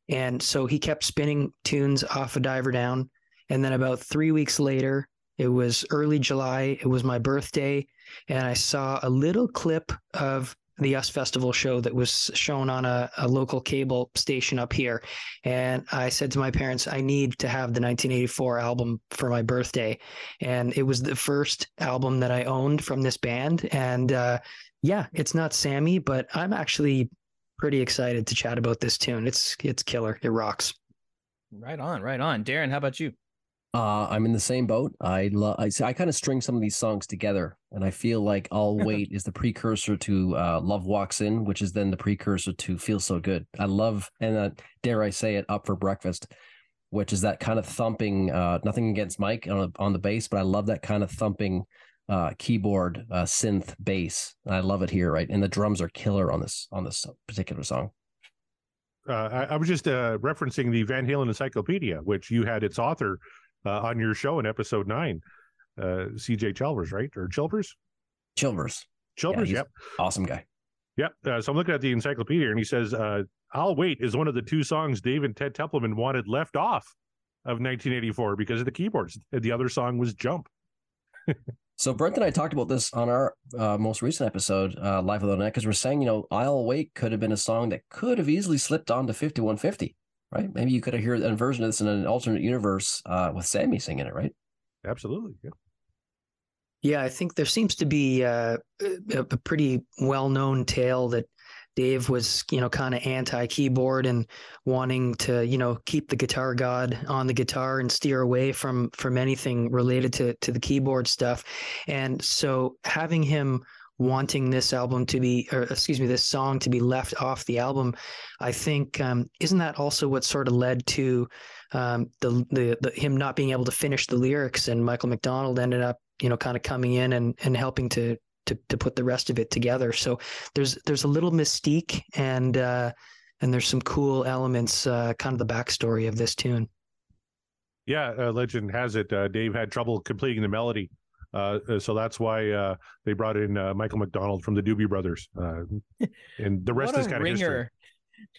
And so he kept spinning tunes off of Diver Down, and then about three weeks later, it was early July. It was my birthday, and I saw a little clip of the US Festival show that was shown on a, a, local cable station up here. And I said to my parents, I need to have the 1984 album for my birthday. And it was the first album that I owned from this band. And uh, yeah, it's not Sammy, but I'm actually pretty excited to chat about this tune. It's it's killer. It rocks. Right on, right on. Darin, how about you? Uh, I'm in the same boat. I love. I, I kind of string some of these songs together, and I feel like "I'll Wait" is the precursor to uh, "Love Walks In," which is then the precursor to "Feel So Good." I love, and uh, dare I say it, "Up for Breakfast." which is that kind of thumping. Uh, nothing against Mike on, on the bass, but I love that kind of thumping uh, keyboard uh, synth bass. I love it here, right? And the drums are killer on this on this particular song. Uh, I, I, was just uh, referencing the Van Halen Encyclopedia, which you had its author uh, on your show in episode nine, uh, CJ Chilvers, right? Or Chilvers? Chilvers. Chilvers, yeah, yep. Awesome guy. Yep. Uh, so I'm looking at the encyclopedia and he says, uh, I'll Wait is one of the two songs Dave and Ted Templeman wanted left off of 1984 because of the keyboards. The other song was Jump. So Brent and I talked about this on our uh, most recent episode, uh, Live with Net, because we're saying, you know, I'll Wait could have been a song that could have easily slipped on to 5150, right? Maybe you could have heard a version of this in an alternate universe uh, with Sammy singing it, right? Absolutely. Yeah. Yeah, I think there seems to be uh, a, a pretty well-known tale that Dave was, you know, kind of anti-keyboard and wanting to, you know, keep the guitar god on the guitar and steer away from from anything related to to the keyboard stuff. And so having him wanting this album to be or excuse me this song to be left off the album i think um, isn't that also what sort of led to um, the, the the him not being able to finish the lyrics and michael mcdonald ended up you know kind of coming in and and helping to to to put the rest of it together. So there's there's a little mystique and uh, and there's some cool elements, uh, kind of the backstory of this tune. Yeah, uh, legend has it uh, Dave had trouble completing the melody, uh, uh, so that's why uh, they brought in uh, Michael McDonald from the Doobie Brothers, uh, and the rest is kind of history.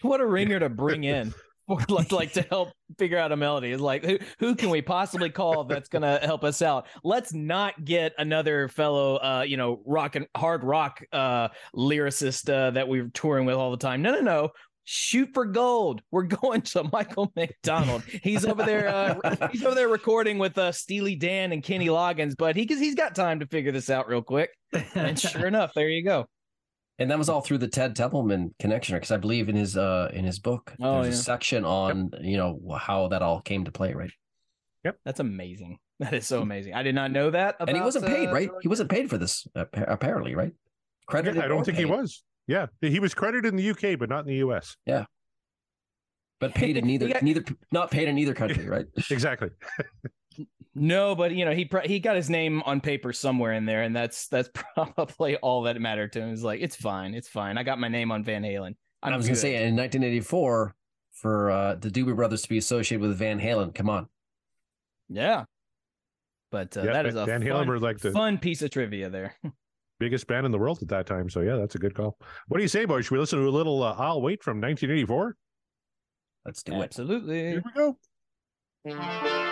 What a ringer to bring in. like, like to help figure out a melody. It's like who who can we possibly call that's gonna help us out? Let's not get another fellow uh, you know, rock and hard rock uh lyricist uh, that we're touring with all the time. No, no, no. Shoot for gold. We're going to Michael McDonald. He's over there. Uh, he's over there recording with uh, Steely Dan and Kenny Loggins, but he he's got time to figure this out real quick. And sure enough, there you go and that was all through the Ted Templeman connection, because I believe in his uh in his book oh, there's yeah. a section on yep. you know how that all came to play, right? Yep, that's amazing. That is so amazing. I did not know that. About, and he wasn't paid, uh, right? He wasn't paid for this, apparently, right? Credited. I don't think paid. he was. Yeah, he was credited in the UK, but not in the US. Yeah, but paid in neither, got... neither, not paid in either country, right? exactly. No, but you know he he got his name on paper somewhere in there, and that's that's probably all that mattered to him. Is like it's fine, it's fine. I got my name on Van Halen. I'm i was gonna say in 1984 for uh, the Doobie Brothers to be associated with Van Halen. Come on. Yeah, but uh, that is a Van Halen were like the fun piece of trivia there. Biggest band in the world at that time. So yeah, that's a good call. What do you say, boys? Should we listen to a little uh, "I'll Wait" from 1984? Let's do Absolutely. it. Absolutely. Here we go.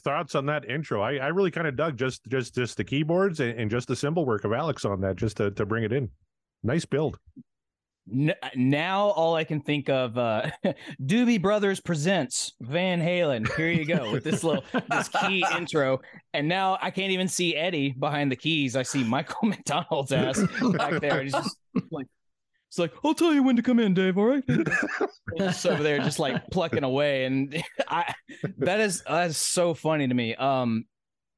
Thoughts on that intro? I, I really kind of dug just just just the keyboards and, and, just the cymbal work of Alex on that, just to to bring it in. Nice build. Now all I can think of uh Doobie Brothers presents Van Halen. Here you go with this little this key intro. And now I can't even see Eddie behind the keys. I see Michael McDonald's ass back there. He's just like it's like, I'll tell you when to come in, Dave. All right. just over there, just like plucking away, and I that is that is so funny to me. Um,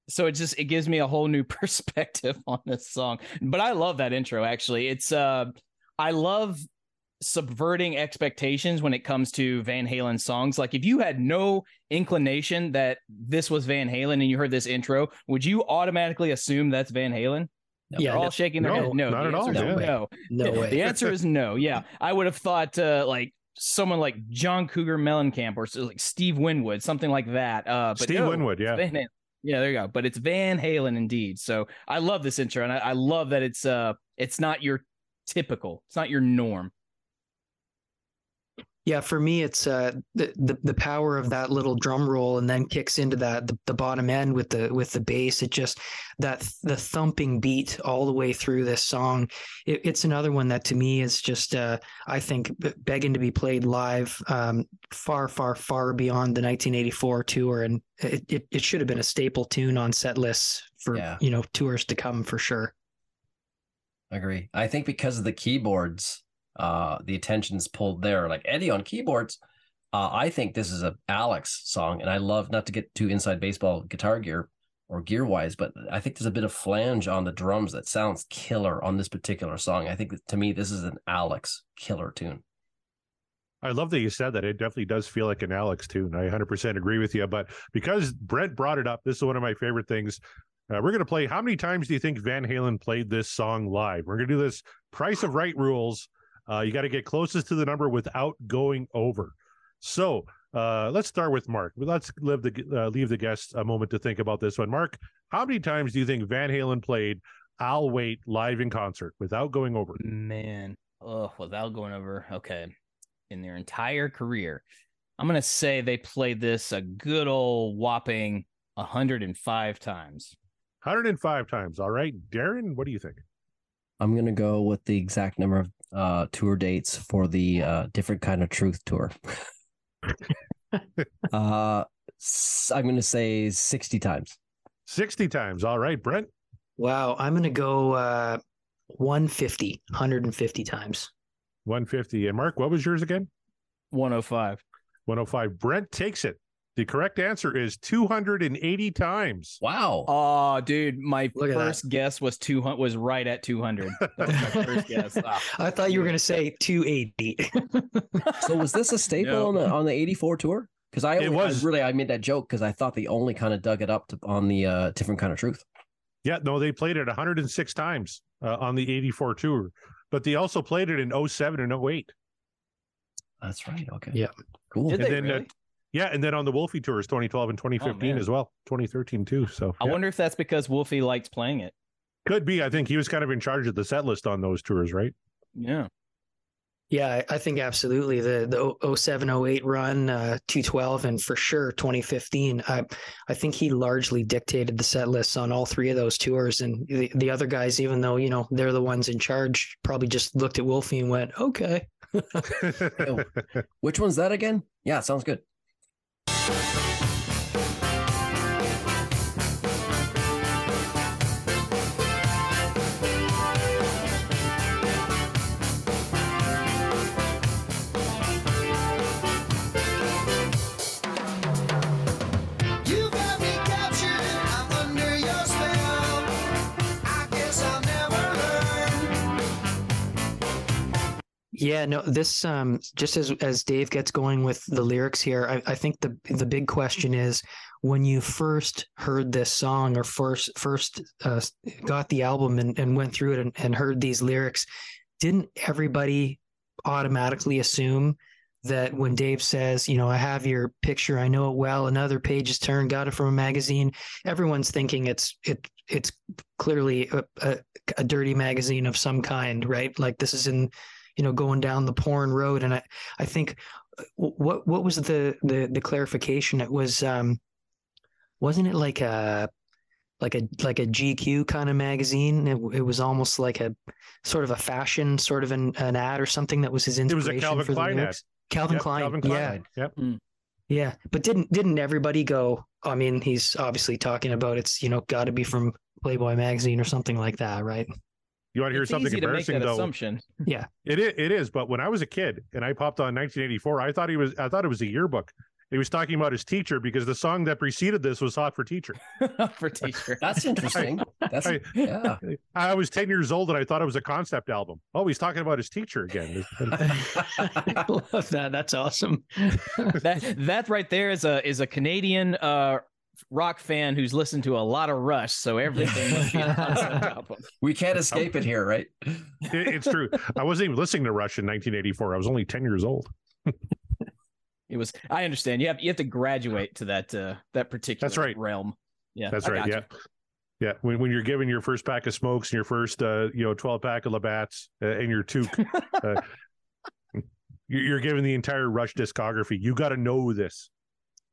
so it just it gives me a whole new perspective on this song. But I love that intro. Actually, it's uh, I love subverting expectations when it comes to Van Halen songs. Like if you had no inclination that this was Van Halen and you heard this intro, would you automatically assume that's Van Halen? No, yeah, they're all shaking their no, head. No, not at all. No, no, no way. The answer is no. Yeah, I would have thought uh, like someone like John Cougar Mellencamp or like Steve Winwood, something like that. Uh, but Steve no, Winwood, yeah, yeah, there you go. But it's Van Halen indeed. So I love this intro, and I, I love that it's uh, it's not your typical, it's not your norm. Yeah, for me, it's uh, the, the the power of that little drum roll, and then kicks into that the, the bottom end with the with the bass. It just that the thumping beat all the way through this song. It, it's another one that to me is just uh, I think begging to be played live, um, far far far beyond the 1984 tour, and it, it, it should have been a staple tune on set lists for Yeah. you know tours to come for sure. I Agree. I think because of the keyboards, uh, the attention's pulled there. Like Eddie on keyboards, uh, I think this is a Alex song, and I love not to get too inside baseball guitar gear or gear wise, but I think there's a bit of flange on the drums that sounds killer on this particular song. I think to me this is an Alex killer tune. I love that you said that. It definitely does feel like an Alex tune. I 100% agree with you. But because Brent brought it up, this is one of my favorite things. Uh, we're going to play. How many times do you think Van Halen played this song live? We're going to do this Price Is Right rules. Uh, you got to get closest to the number without going over. So uh, let's start with Mark. Let's leave the uh, leave the guests a moment to think about this one. Mark, how many times do you think Van Halen played "I'll Wait" live in concert without going over? Man, oh, without going over, okay, in their entire career, I'm gonna say they played this a good old whopping 105 times. 105 times. All right, Darin, what do you think? I'm gonna go with the exact number of uh, tour dates for the uh, different kind of truth tour. uh, I'm gonna say 60 times. 60 times. All right, Brent. Wow, I'm gonna go uh, 150, 150 times. 150. And Mark, what was yours again? 105. 105. Brent takes it. The correct answer is 280 times. Wow. Oh, dude, my Look first guess was 200 was right at 200. That my first guess. Ah, I thought you were gonna say 280. So was this a staple No. on the on the '84 tour? Because I, It only- I was. really I made that joke because I thought they only kind of dug it up to, on the uh, different kind of truth. Yeah, no, they played it 106 times uh, on the 84 tour, but they also played it in 07 and 08. That's right. Okay. Yeah. Cool. Did And they then, uh, really? Yeah, and then on the Wolfie tours 2012 and 2015 man. as well, 2013 too. So I yeah. wonder if that's because Wolfie liked playing it. could be. I think he was kind of in charge of the set list on those tours, right? Yeah. yeah, I I think absolutely the the 07, 08 run, uh, 212, and for sure 2015. I I think he largely dictated the set lists on all three of those tours, and the, the other guys, even though you know they're the ones in charge, probably just looked at Wolfie and went, "Okay." Which one's that again? Yeah, sounds good. You Yeah, no, this um just as as Dave gets going with the lyrics here, I, I think the the big question is when you first heard this song or first first uh, got the album and, and went through it and, and heard these lyrics, didn't everybody automatically assume that when Dave says, you know, I have your picture, I know it well, another page is turned, got it from a magazine, everyone's thinking it's it it's clearly a, a, a dirty magazine of some kind, right? Like this is in you know going down the porn road. And i i think uh, what what was the the the clarification? It was um wasn't it like a like a like a gq kind of magazine? It, it was almost like a sort of a fashion sort of an, an ad or something that was his It inspiration was a Calvin for the Klein ad. calvin Yep, klein Calvin yeah. Klein. Yep. yeah but didn't didn't everybody go i mean he's obviously talking about it's you know got to be from playboy magazine or something like that right You want to hear It's something easy to make embarrassing that though? assumption. It is, it is, but when I was a kid and I popped on 1984, I thought he was I thought it was a yearbook. He was talking about his teacher because the song that preceded this was Hot for Teacher. for teacher. That's interesting. That's I- yeah. I was 10 years old and I thought it was a concept album. Oh, he's talking about his teacher again. i love that that's awesome that that right there is a is a Canadian uh rock fan who's listened to a lot of Rush, so everything must be a concept album. We can't escape it here, right? It- it's true. I wasn't even listening to Rush in 1984. I was only 10 years old. It was I understand. You have you have to graduate to that uh that particular That's right. realm. Yeah. That's I right. got Yeah. Yeah. When, when you're given your first pack of smokes and your first, uh, you know, 12 pack of Labatt's uh, and your toque, uh, You're, you're giving the entire Rush discography. You got to know this.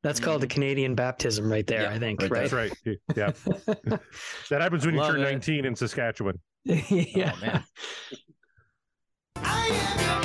That's called the Mm-hmm. Canadian baptism right there, Yeah, I think. right Right. That's right. Yeah, that happens when you Love turn it. 19 in Saskatchewan. yeah. Oh,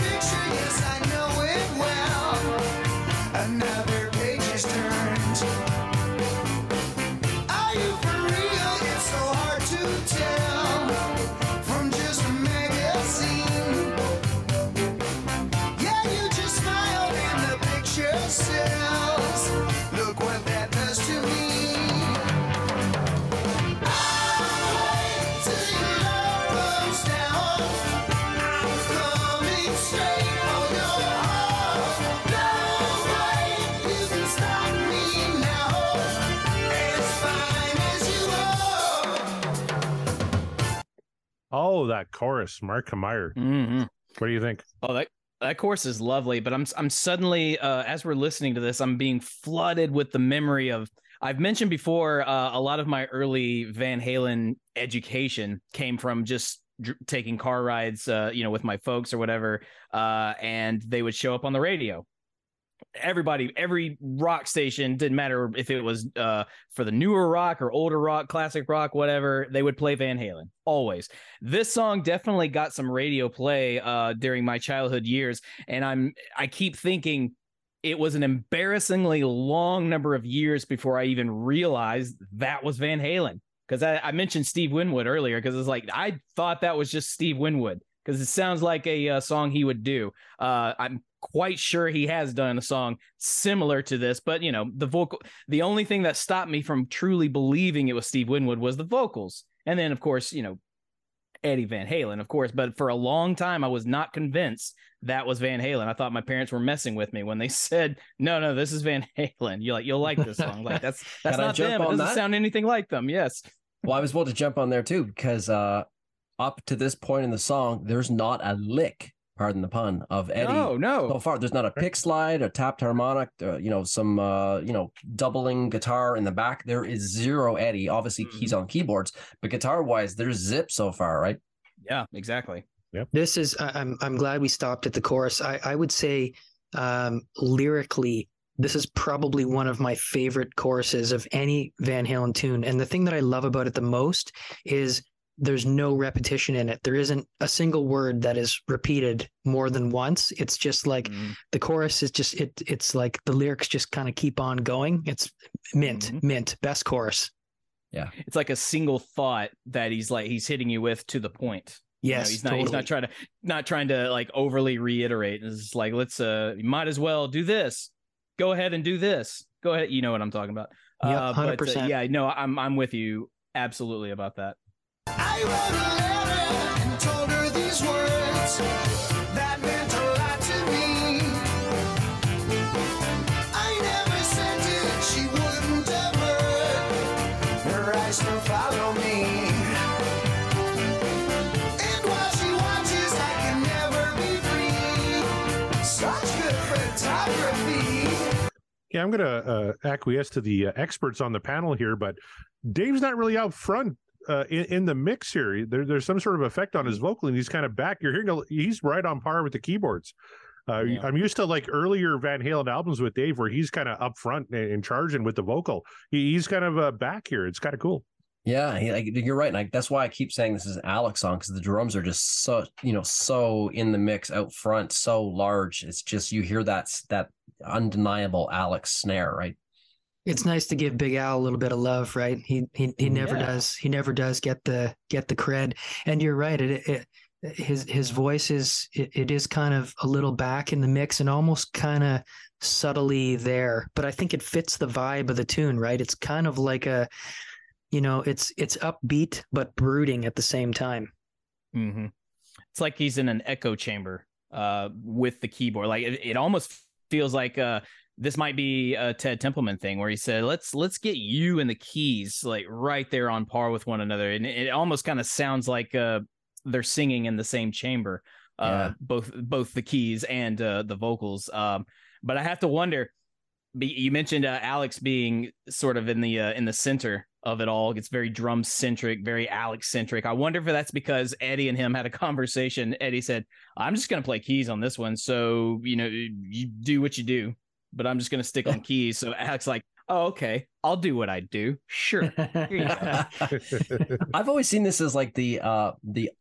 Oh, that chorus, Mark Meyer. Mhm. What do you think? Oh, that that course is lovely, but I'm I'm suddenly uh, as we're listening to this, I'm being flooded with the memory of. I've mentioned before, uh, a lot of my early Van Halen education came from just dr- taking car rides, uh, you know, with my folks or whatever, uh, and they would show up on the radio. Everybody, every rock station didn't matter if it was uh, for the newer rock or older rock, classic rock, whatever. They would play Van Halen always this song definitely got some radio play uh during my childhood years and i'm i keep thinking it was an embarrassingly long number of years before i even realized that was van halen because I, I mentioned steve winwood earlier because it's like i thought that was just steve winwood because it sounds like a uh, song he would do uh i'm quite sure he has done a song similar to this but you know the vocal the only thing that stopped me from truly believing it was steve winwood was the vocals and then, of course, you know, Eddie Van Halen, of course. But for a long time, I was not convinced that was Van Halen. I thought my parents were messing with me when they said, "No, no, this is Van Halen." You're like, you'll like this song. Like that's that's not jump them. It doesn't that? sound anything like them. Yes. Well, I was about to jump on there too because uh, up to this point in the song, there's not a lick, pardon the pun, of Eddie. No, no. So far, there's not a pick slide, a tapped harmonic, uh, you know, some, uh, you know, doubling guitar in the back. There is zero Eddie. Obviously, he's on keyboards, but guitar wise, there's zip so far, right? Yeah, exactly. This is I- I'm I'm glad we stopped at the chorus. I I would say um lyrically this is probably one of my favorite choruses of any Van Halen tune. And the thing that I love about it the most is there's no repetition in it. There isn't a single word that is repeated more than once. It's just like Mhm. the chorus is just it it's like the lyrics just kind of keep on going. It's mint, Mhm. mint, best chorus. Yeah, it's like a single thought that he's like he's hitting you with to the point. You know, Yes, he's not he's not trying to not trying to like overly reiterate. It's like let's uh you might as well do this. Go ahead and do this. Go ahead. You know what I'm talking about. Yep, Uh, but, uh, 100%. yeah, no, I'm I'm with you absolutely about that. Yeah, I'm going to uh, acquiesce to the uh, experts on the panel here, but Dave's not really out front uh, in, in the mix here. There, there's some sort of effect on his vocal, and he's kind of back. You're hearing a, he's right on par with the keyboards. Uh, Yeah. I'm used to like earlier Van Halen albums with Dave, where he's kind of up front and, and charging with the vocal. He, he's kind of uh, back here. It's kind of cool. Yeah, he, like, you're right. Like that's why I keep saying this is an Alex song because the drums are just so you know so in the mix out front, so large. It's just you hear that that undeniable Alex snare, right? It's nice to give Big Al a little bit of love, right? He he he never Yeah. does. He never does get the get the cred. And you're right. It, it his his voice is it, it is kind of a little back in the mix and almost kind of subtly there. But I think it fits the vibe of the tune, right? It's kind of like a you know, it's it's upbeat but brooding at the same time. hmm It's like he's in an echo chamber uh, with the keyboard. Like it, it almost feels like uh, this might be a Ted Templeman thing where he said, "Let's let's get you and the keys like right there on par with one another," and it, it almost kind of sounds like uh, they're singing in the same chamber, uh, Yeah. both both the keys and uh, the vocals. Um, but I have to wonder. You mentioned uh, Alex being sort of in the uh, in the center of it all. It's very drum centric, very Alex centric. I wonder if that's because Eddie and him had a conversation. Eddie said, "I'm just going to play keys on this one, so you know, you do what you do, but I'm just going to stick on keys." So Alex like, "Oh, okay, I'll do what I do. Sure." Here you go. I've always seen this as like the uh the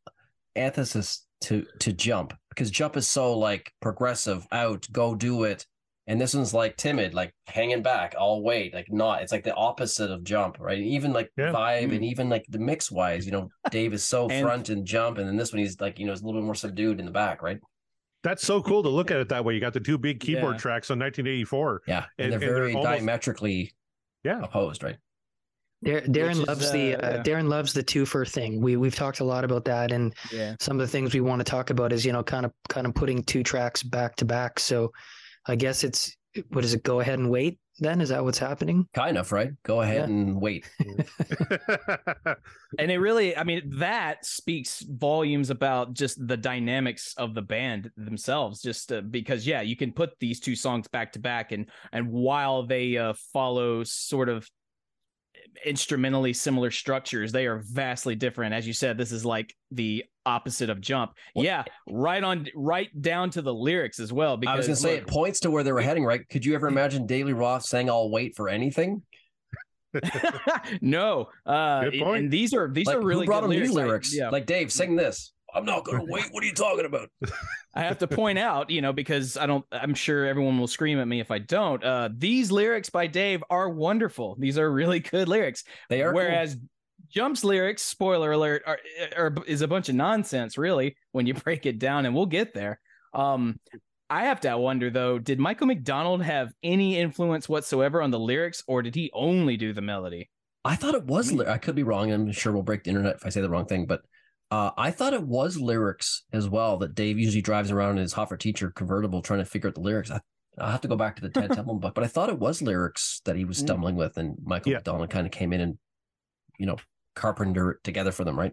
antithesis to to jump because jump is so like progressive out go do it and this one's like timid like hanging back i'll wait like not it's like the opposite of jump right even like Yeah. vibe and even like the mix wise you know dave is so And- front and jump and then this one he's like you know it's a little bit more subdued in the back right That's so cool to look at it that way. You got the two big keyboard Yeah. tracks on 1984. yeah And- and, they're and they're very almost- diametrically Yeah. opposed right Darin is, loves the uh, uh, yeah. Darin loves the twofer thing. We we've talked a lot about that, and yeah. some of the things we want to talk about is you know kind of kind of putting two tracks back to back. So I guess it's what is it? Go ahead and wait. Then is that what's happening? kind of right go ahead Yeah. and wait and it really i mean that speaks volumes about just the dynamics of the band themselves just uh, because yeah you can put these two songs back to back and and while they uh, follow sort of instrumentally similar structures they are vastly different as you said this is like the opposite of jump Well, yeah right on right down to the lyrics as well because i was gonna say look, it points to where they were heading right could you ever imagine David Lee Roth saying i'll wait for anything no uh Good point. and these are these like, are really who brought good him these Like, lyrics yeah like dave sing this i'm not gonna wait what are you talking about I have to point out, you know, because I don't, I'm sure everyone will scream at me if I don't. Uh, these lyrics by Dave are wonderful. These are really good lyrics. they are cool. Whereas Jump's lyrics, spoiler alert, are, are is a bunch of nonsense, really, when you break it down, and we'll get there. Um, I have to wonder though, did Michael McDonald have any influence whatsoever on the lyrics, or did he only do the melody? I thought it was. Ly- I could be wrong. I'm sure we'll break the internet if I say the wrong thing, but uh, I thought it was lyrics as well. That Dave usually drives around in his Hot for Teacher convertible trying to figure out the lyrics. I, I'll have to go back to the Ted Templeman book, but I thought it was lyrics that he was Mm. stumbling with, and Michael Yeah. McDonald kind of came in and, you know, carpenter together for them, right?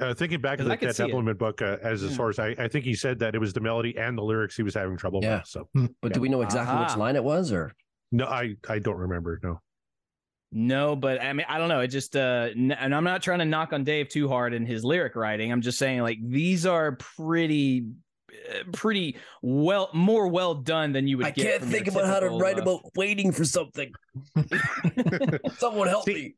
Uh, thinking back to 'Cause the I could Ted. Templeman book uh, as a source, I, I think he said that it was the melody and the lyrics he was having trouble Yeah. with. So But Yeah. do we know exactly which line it was, or no, I I don't remember. No. No, but I mean, I don't know. It just, uh, n- and I'm not trying to knock on Dave too hard in his lyric writing. I'm just saying, like, these are pretty, uh, pretty well, more well done than you would. get from your typical, how to write uh, about waiting for something. Someone help See- me.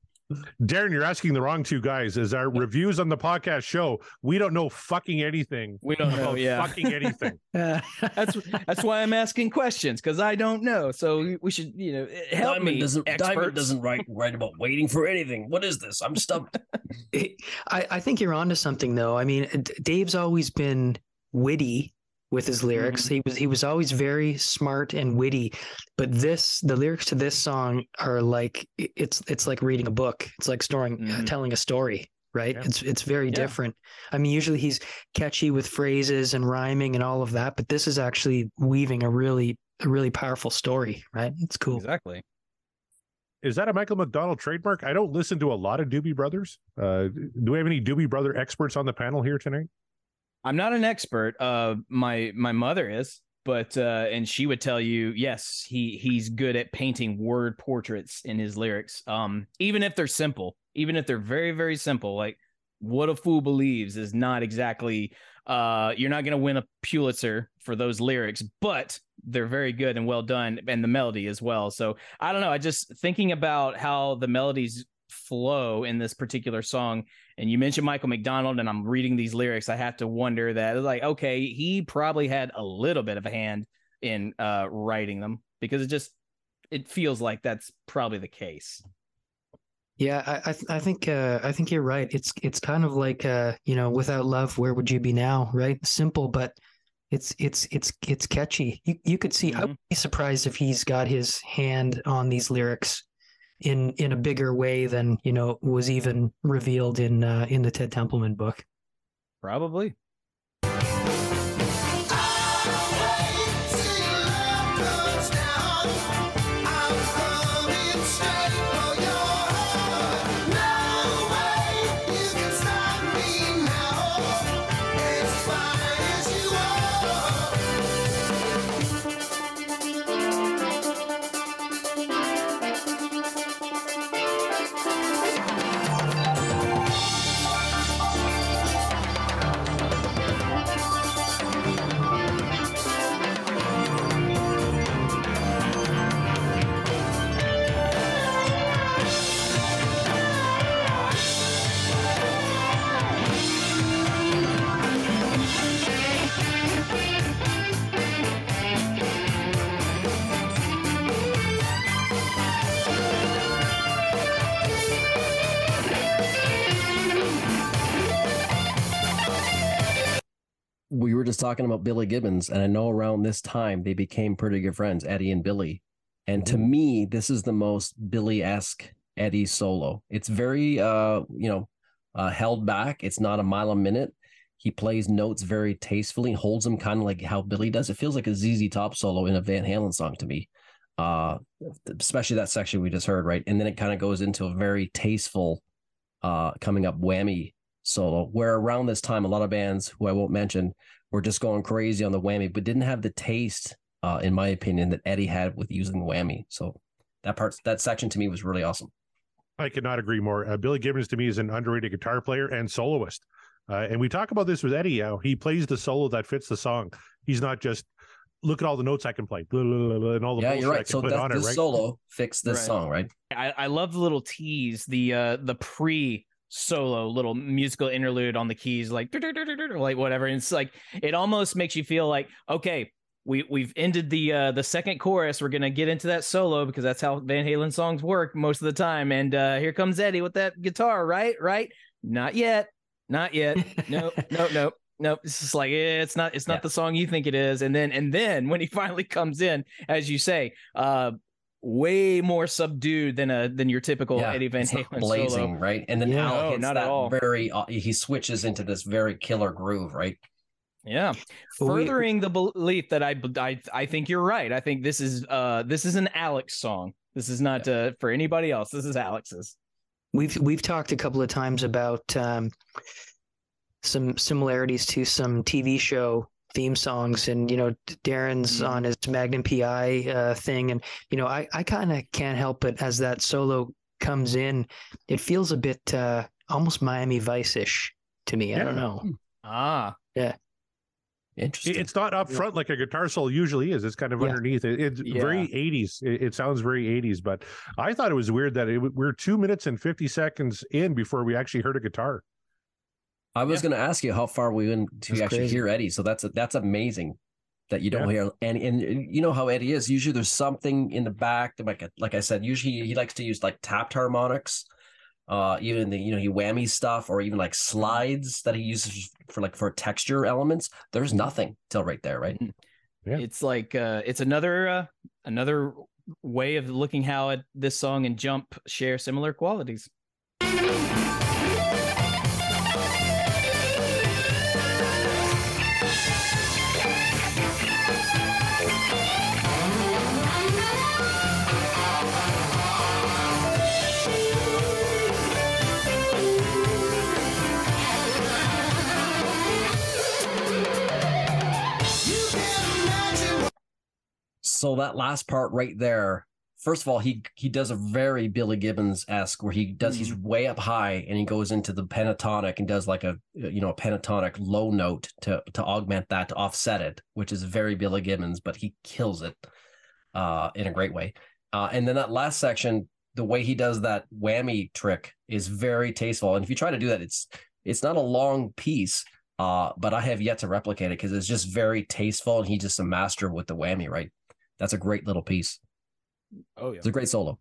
Darin, you're asking the wrong two guys. As our reviews on the podcast show, we don't know fucking anything We don't know. Yeah, fucking anything. that's that's why I'm asking questions because I don't know. So we should, you know, eh, help Diamond me. doesn't. Diamond doesn't write write about waiting for anything. What is this? I'm stumped. I, I think you're onto something though. I mean, Dave's always been witty with his lyrics. He was he was always very smart and witty. But this the lyrics to this song are like it's it's like reading a book. It's like storing uh, Mhm. telling a story, right? Yeah. It's it's very Yeah. different. I mean, usually he's catchy with phrases and rhyming and all of that, but this is actually weaving a really a really powerful story, right? It's cool. exactly. Is that a Michael McDonald trademark? I don't listen to a lot of Doobie Brothers. Uh, do we have any Doobie Brother experts on the panel here tonight? I'm not an expert. Uh, my my mother is, but uh, and she would tell you, yes, he he's good at painting word portraits in his lyrics. Um, even if they're simple, even if they're very very simple, like "What a Fool Believes" is not exactly. Uh, you're not gonna win a Pulitzer for those lyrics, but they're very good and well done, and the melody as well. So I don't know. I just thinking about how the melodies flow in this particular song and you mentioned Michael McDonald, and I'm reading these lyrics, I have to wonder that, like, okay, he probably had a little bit of a hand in uh, writing them because it just it feels like that's probably the case. Yeah, I I, th- I think uh, I think you're right. It's it's kind of like uh, you know, without love, where would you be now? Right? Simple, but it's it's it's it's catchy. You you could see. I Mhm. would be surprised if he's got his hand on these lyrics in in a bigger way than you know was even revealed in uh, in the Ted Templeman book. Probably. We were just talking about Billy Gibbons, and I know around this time they became pretty good friends, Eddie and Billy. And to me, this is the most Billy-esque Eddie solo. It's very uh, you know, uh held back. It's not a mile a minute. He plays notes very tastefully, holds them kind of like how Billy does. It feels like a ZZ Top solo in a Van Halen song to me. Uh especially that section we just heard, right? And then it kind of goes into a very tasteful uh coming up whammy solo where around this time a lot of bands who I won't mention were just going crazy on the whammy but didn't have the taste uh in my opinion that Eddie had with using the whammy so that part that section to me was really awesome I could not agree more. Uh, Billy Gibbons to me is an underrated guitar player and soloist. Uh, and we talk about this with Eddie. How he plays the solo that fits the song. He's not just look at all the notes I can play blah, blah, blah, blah, and all the yeah you're I right can so put that, on it. Right? solo fix this Right. song right I, I love the little tease, the uh the pre solo little musical interlude on the keys, like like whatever. And it's like it almost makes you feel like, okay, we we've ended the uh the second chorus. We're gonna get into that solo because that's how Van Halen songs work most of the time. And uh here comes Eddie with that guitar, right? Right? Not yet. Not yet. Nope, nope, nope. Nope. It's just like eh, it's not it's not Yeah. the song you think it is. And then and then when he finally comes in, as you say, uh way more subdued than a than your typical yeah Eddie Van it's Halen blazing solo. right and then Yeah. Al No, hits not at all. very uh, he switches into this very killer groove right Yeah, Well, we- furthering the belief that I, I I think you're right. I think this is uh this is an Alex song. This is not uh, for anybody else. This is Alex's. We've we've talked a couple of times about um, some similarities to some TV show theme songs, and you know Darin's Mhm. on his Magnum PI uh, thing, and you know I I kind of can't help it as that solo comes in, it feels a bit uh, almost Miami Vice ish to me. I don't know. Ah, yeah interesting It's not up front like a guitar solo usually is. It's kind of Yeah. underneath. It, it's Yeah. very 80s. It, it sounds very 80s, but I thought it was weird that it, we're two minutes and 50 seconds in before we actually heard a guitar. I was going to ask you how far we went to That's actually crazy. hear Eddie. So that's that's amazing that you don't hear and and you know how Eddie is. Usually there's something in the back that like like I said. Usually he likes to use like tapped harmonics, uh, even the you know he whammy stuff or even like slides that he uses for like for texture elements. There's nothing till right there, right? Yeah. it's like uh it's another uh another way of looking how it, this song and Jump share similar qualities. So that last part right there, first of all, he he does a very Billy Gibbons esque where he does he's way up high and he goes into the pentatonic and does like a you know a pentatonic low note to to augment that to offset it, which is very Billy Gibbons, but he kills it uh in a great way. Uh, and then that last section, the way he does that whammy trick is very tasteful. And if you try to do that, it's it's not a long piece. Uh, but I have yet to replicate it because it's just very tasteful and he's just a master with the whammy, right? That's a great little piece. Oh yeah. It's a great solo.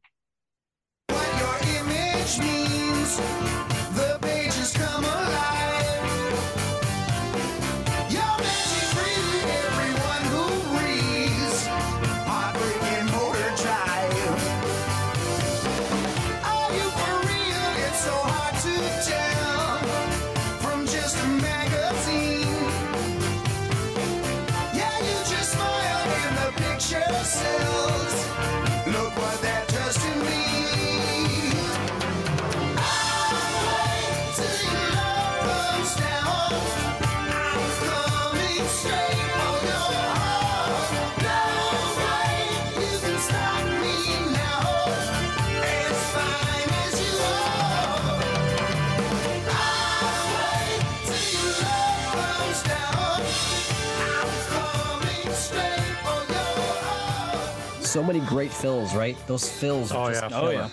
So many great fills, right? Those fills. Are Oh, just yeah. Oh yeah.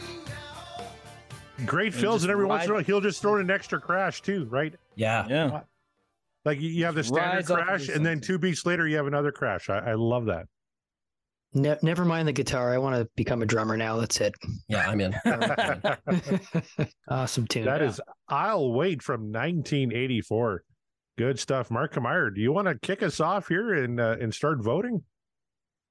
Great And fills, and every once in a while he'll just throw in an extra crash too, right? Yeah. Yeah. Like you- you have the standard Rides off of crash, and then two beats later you have another crash. I, I love that. Ne- never mind the guitar. I want to become a drummer now. That's it. Yeah, I'm in. awesome tune. That Yeah. is I'll wait from 1984. Good stuff. Mark Meyer, do you want to kick us off here and uh, and start voting?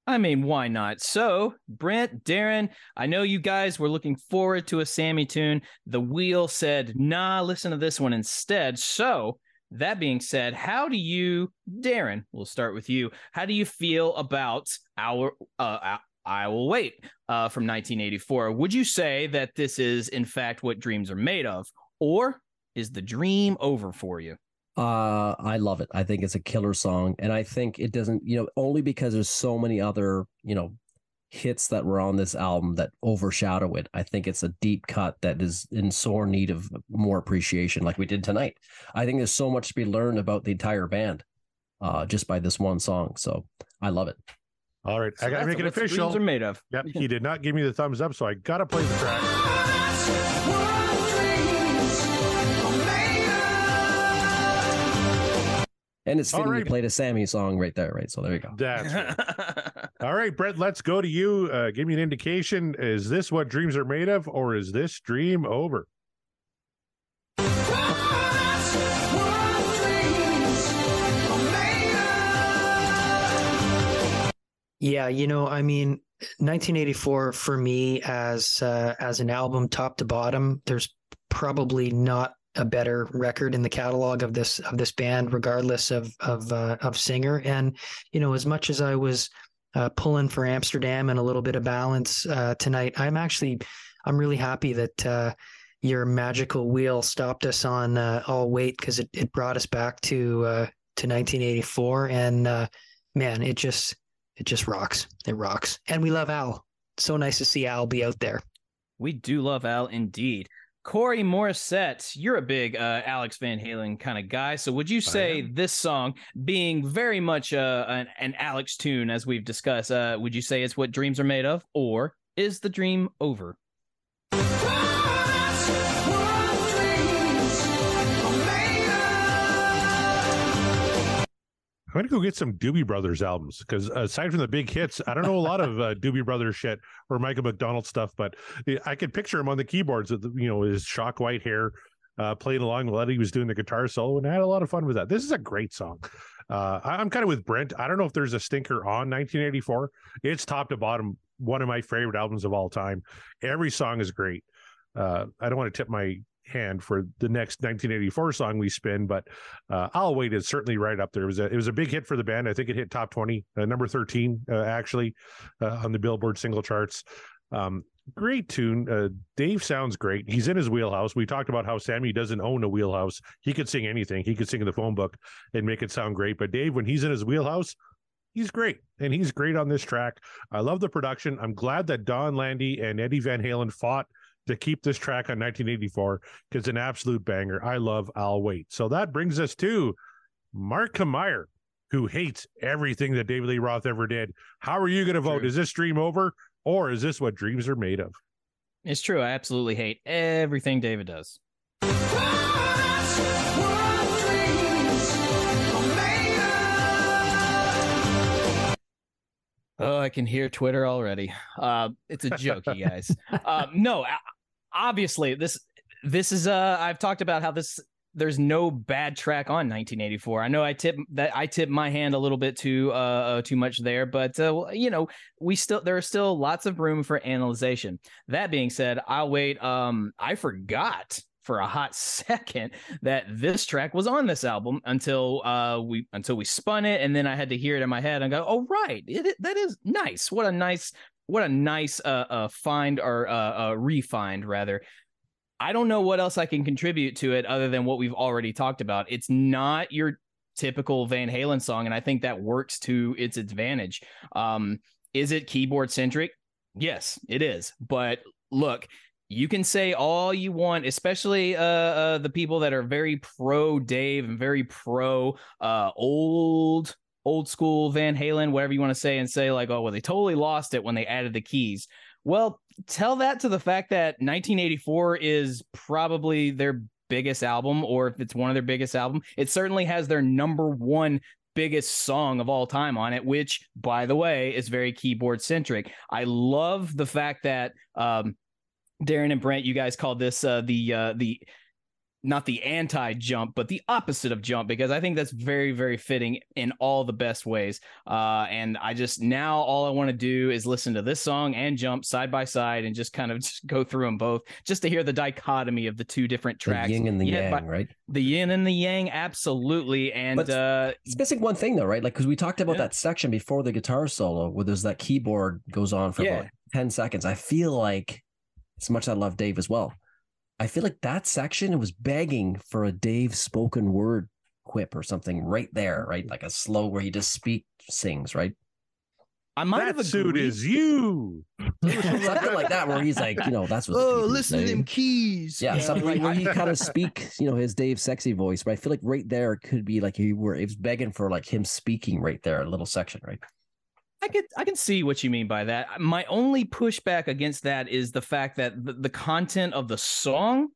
I mean, why not? So, Brent, Darin, I know you guys were looking forward to a Sammy tune. The wheel said, nah, listen to this one instead. So, that being said, how do you, Darin, we'll start with you. How do you feel about our, uh, I Will Wait uh, from 1984? Would you say that this is, in fact, what dreams are made of? Or is the dream over for you? Uh, I love it. I think it's a killer song, and I think it doesn't, you know, only because there's so many other, you know, hits that were on this album that overshadow it. I think it's a deep cut that is in sore need of more appreciation, like we did tonight. I think there's so much to be learned about the entire band, uh, just by this one song. So I love it. All right, So I got to make it official. Dreams are made of. Yep, he did not give me the thumbs up, so I got to play the track. And it's All fitting right. you played a Sammy song right there, right? So there you go. That's right. All right, Brent, let's go to you. Uh, give me an indication. Is this what dreams are made of, or is this dream over? Yeah, you know, I mean, 1984 for me as uh, as an album top to bottom, there's probably not a better record in the catalog of this of this band, regardless of of uh, of singer. And you know, as much as I was uh, pulling for Amsterdam and a little bit of balance uh, tonight, I'm actually I'm really happy that uh, your magical wheel stopped us on uh, I'll Wait because it, it brought us back to uh, to 1984 and man, it just it just rocks. It rocks. And we love Al. So nice to see Al be out there. We do love Al indeed. Corey Morissette, you're a big uh, Alex Van Halen kind of guy. So would you say this song, being very much uh, an, an Alex tune, as we've discussed, uh, would you say it's what dreams are made of, or is the dream over? I'm going to go get some Doobie Brothers albums because aside from the big hits, I don't know a lot of uh, Doobie Brothers shit or Michael McDonald stuff, but I could picture him on the keyboards with, you know, his shock white hair, uh, playing along while he was doing the guitar solo, and I had a lot of fun with that. This is a great song. Uh, I- I'm kind of with Brent. I don't know if there's a stinker on 1984. It's top to bottom, one of my favorite albums of all time. Every song is great. Uh, I don't want to tip my hand for the next 1984 song we spin, but uh, I'll wait is certainly right up there. It was a it was a big hit for the band. I think it hit top 20, uh, number 13 uh, actually uh, on the Billboard single charts. Um, great tune. Uh, Dave sounds great. He's in his wheelhouse. We talked about how Sammy doesn't own a wheelhouse. He could sing anything. He could sing in the phone book and make it sound great. But Dave, when he's in his wheelhouse, he's great and he's great on this track. I love the production. I'm glad that Donn Landee and Eddie Van Halen fought to keep this track on 1984 because an absolute banger. I love I'll Wait. So that brings us to Mark Meyer, who hates everything that David Lee Roth ever did. How are you going to vote? True. Is this dream over or is this what dreams are made of? It's true. I absolutely hate everything David does. Oh, I can hear Twitter already. Uh, it's a joke, you guys. Um, no, obviously this this is uh I've talked about how this there's no bad track on 1984. I know I tip that I tip my hand a little bit too uh, uh too much there, but uh, you know we still there are still lots of room for analyzation. That being said, I'll wait. Um, I forgot for a hot second that this track was on this album until uh we until we spun it and then I had to hear it in my head and go oh right it, it- that is nice what a nice what a nice uh, uh find or uh, uh refined rather. I don't know what else I can contribute to it other than what we've already talked about. It's not your typical Van Halen song and I think that works to its advantage. Um is it keyboard centric? Yes it is. But look you can say all you want, especially uh, uh, the people that are very pro Dave and very pro uh, old old school Van Halen, whatever you want to say, and say like, oh well, they totally lost it when they added the keys. Well, tell that to the fact that 1984 is probably their biggest album, or if it's one of their biggest album, it certainly has their number one biggest song of all time on it, which, by the way, is very keyboard centric. I love the fact that um, Darin and Brent, you guys called this uh, the uh, the not the anti jump, but the opposite of jump, because I think that's very, very fitting in all the best ways. Uh, and I just now all I want to do is listen to this song and jump side by side and just kind of just go through them both, just to hear the dichotomy of the two different tracks. The yin and the Yeah, yang, right? The yin and the yang, absolutely. And But- uh, It's missing one thing though, right? Like because we talked about Yeah. that section before the guitar solo, where there's that keyboard goes on for Yeah. about ten seconds. I feel like, as much as I love Dave as well, I feel like that section was begging for a Dave spoken word quip or something right there, right? Like a slow where he just speak sings, right? I might that have suit is you. something like that, where he's like, you know, that's what. Oh, people listen to them keys. Yeah, something like, where he kind of speaks, you know, his Dave sexy voice. But I feel like right there could be like he were it was begging for like him speaking right there, a little section, right? I can I can see what you mean by that. My only pushback against that is the fact that the, the content of the song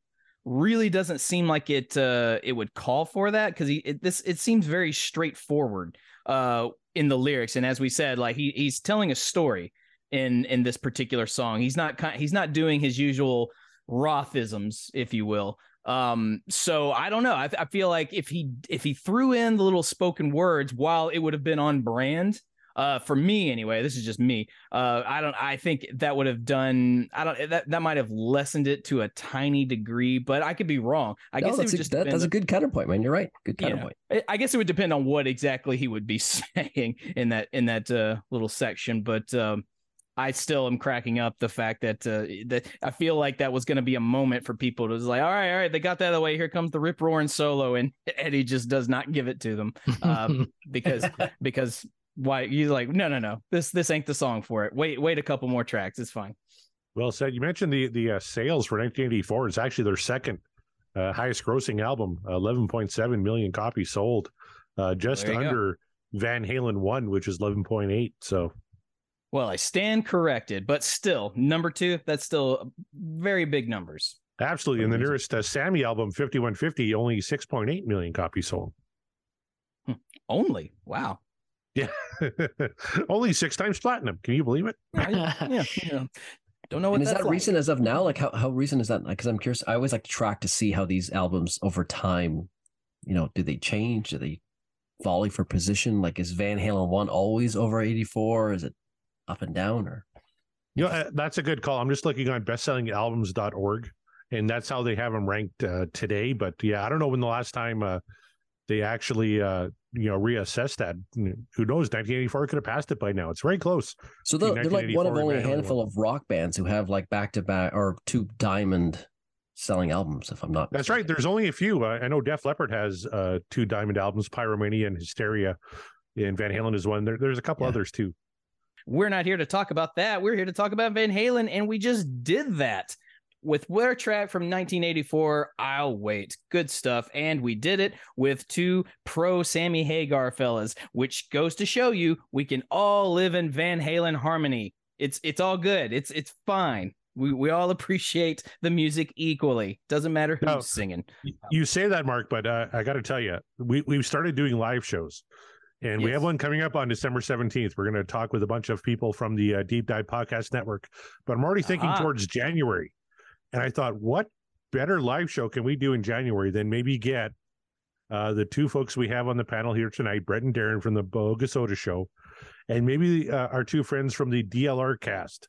really doesn't seem like it uh it would call for that because he it, this it seems very straightforward uh in the lyrics. And as we said like he he's telling a story in in this particular song. He's not he's not doing his usual rothisms if you will. Um so i don't know. I, I feel like if he if he threw in the little spoken words while it would have been on brand uh for me anyway this is just me uh i don't i think that would have done i don't that, that might have lessened it to a tiny degree but i could be wrong i No, guess it that's would a, just that, that's a good counterpoint, man. You're right. Good counterpoint. I- I guess it would depend on what exactly he would be saying in that in that uh, little section, but um, I still am cracking up the fact that uh, that I feel like that was going to be a moment for people to just like, all right, all right, they got that out of the way. Here comes the rip roaring solo, and Eddie just does not give it to them um, because because why he's like, no, no, no, this this ain't the song for it. Wait, wait a couple more tracks, it's fine. Well said. You mentioned the the uh, sales for 1984. It's actually their second uh, highest grossing album, 11.7 million copies sold, uh, just There you go. under Van Halen one, which is 11.8. So Well, I stand corrected, but still, number two, that's still very big numbers. absolutely. And the nearest uh, Sammy album, 5150, only 6.8 million copies sold. Only wow. Yeah, only six times platinum. Can you believe it? yeah, yeah. Don't know what And is that like. recent as of now? Like how, how recent is that? Because I'm curious. I always like to track to see how these albums over time, you know, do they change? Do they volley for position? Like is Van Halen one always over 84? Is it up and down or? You know, uh, that's a good call. I'm just looking on bestsellingalbums.org, and that's how they have them ranked uh, today. But yeah, I don't know when the last time uh, they actually, uh, you know, reassess that. Who knows? 1984 could have passed it by now. It's very close. So they're, they're like one of only a handful of rock bands who have like back to back or two diamond selling albums. If I'm not, That's right. There's only a few. Uh, I know Def Leppard has uh, two diamond albums, Pyromania and Hysteria, and Van Halen is one. There, there's a couple Yeah. others too. We're not here to talk about that. We're here to talk about Van Halen, and we just did that with their track from 1984. I'll wait. Good stuff, and we did it with two pro Sammy Hagar fellas, which goes to show you we can all live in Van Halen harmony. It's it's all good. It's it's fine. We we all appreciate the music equally. Doesn't matter who's No. singing. You say that, Mark, but uh, I got to tell you, we we've started doing live shows, and we have one coming up on December seventeenth. We're going to talk with a bunch of people from the uh, Deep Dive Podcast Network. But I'm already thinking Ah. towards January, and I thought, what better live show can we do in January than maybe get uh, the two folks we have on the panel here tonight, Brent and Darin from the Bogus Otis Show, and maybe uh, our two friends from the DLR Cast,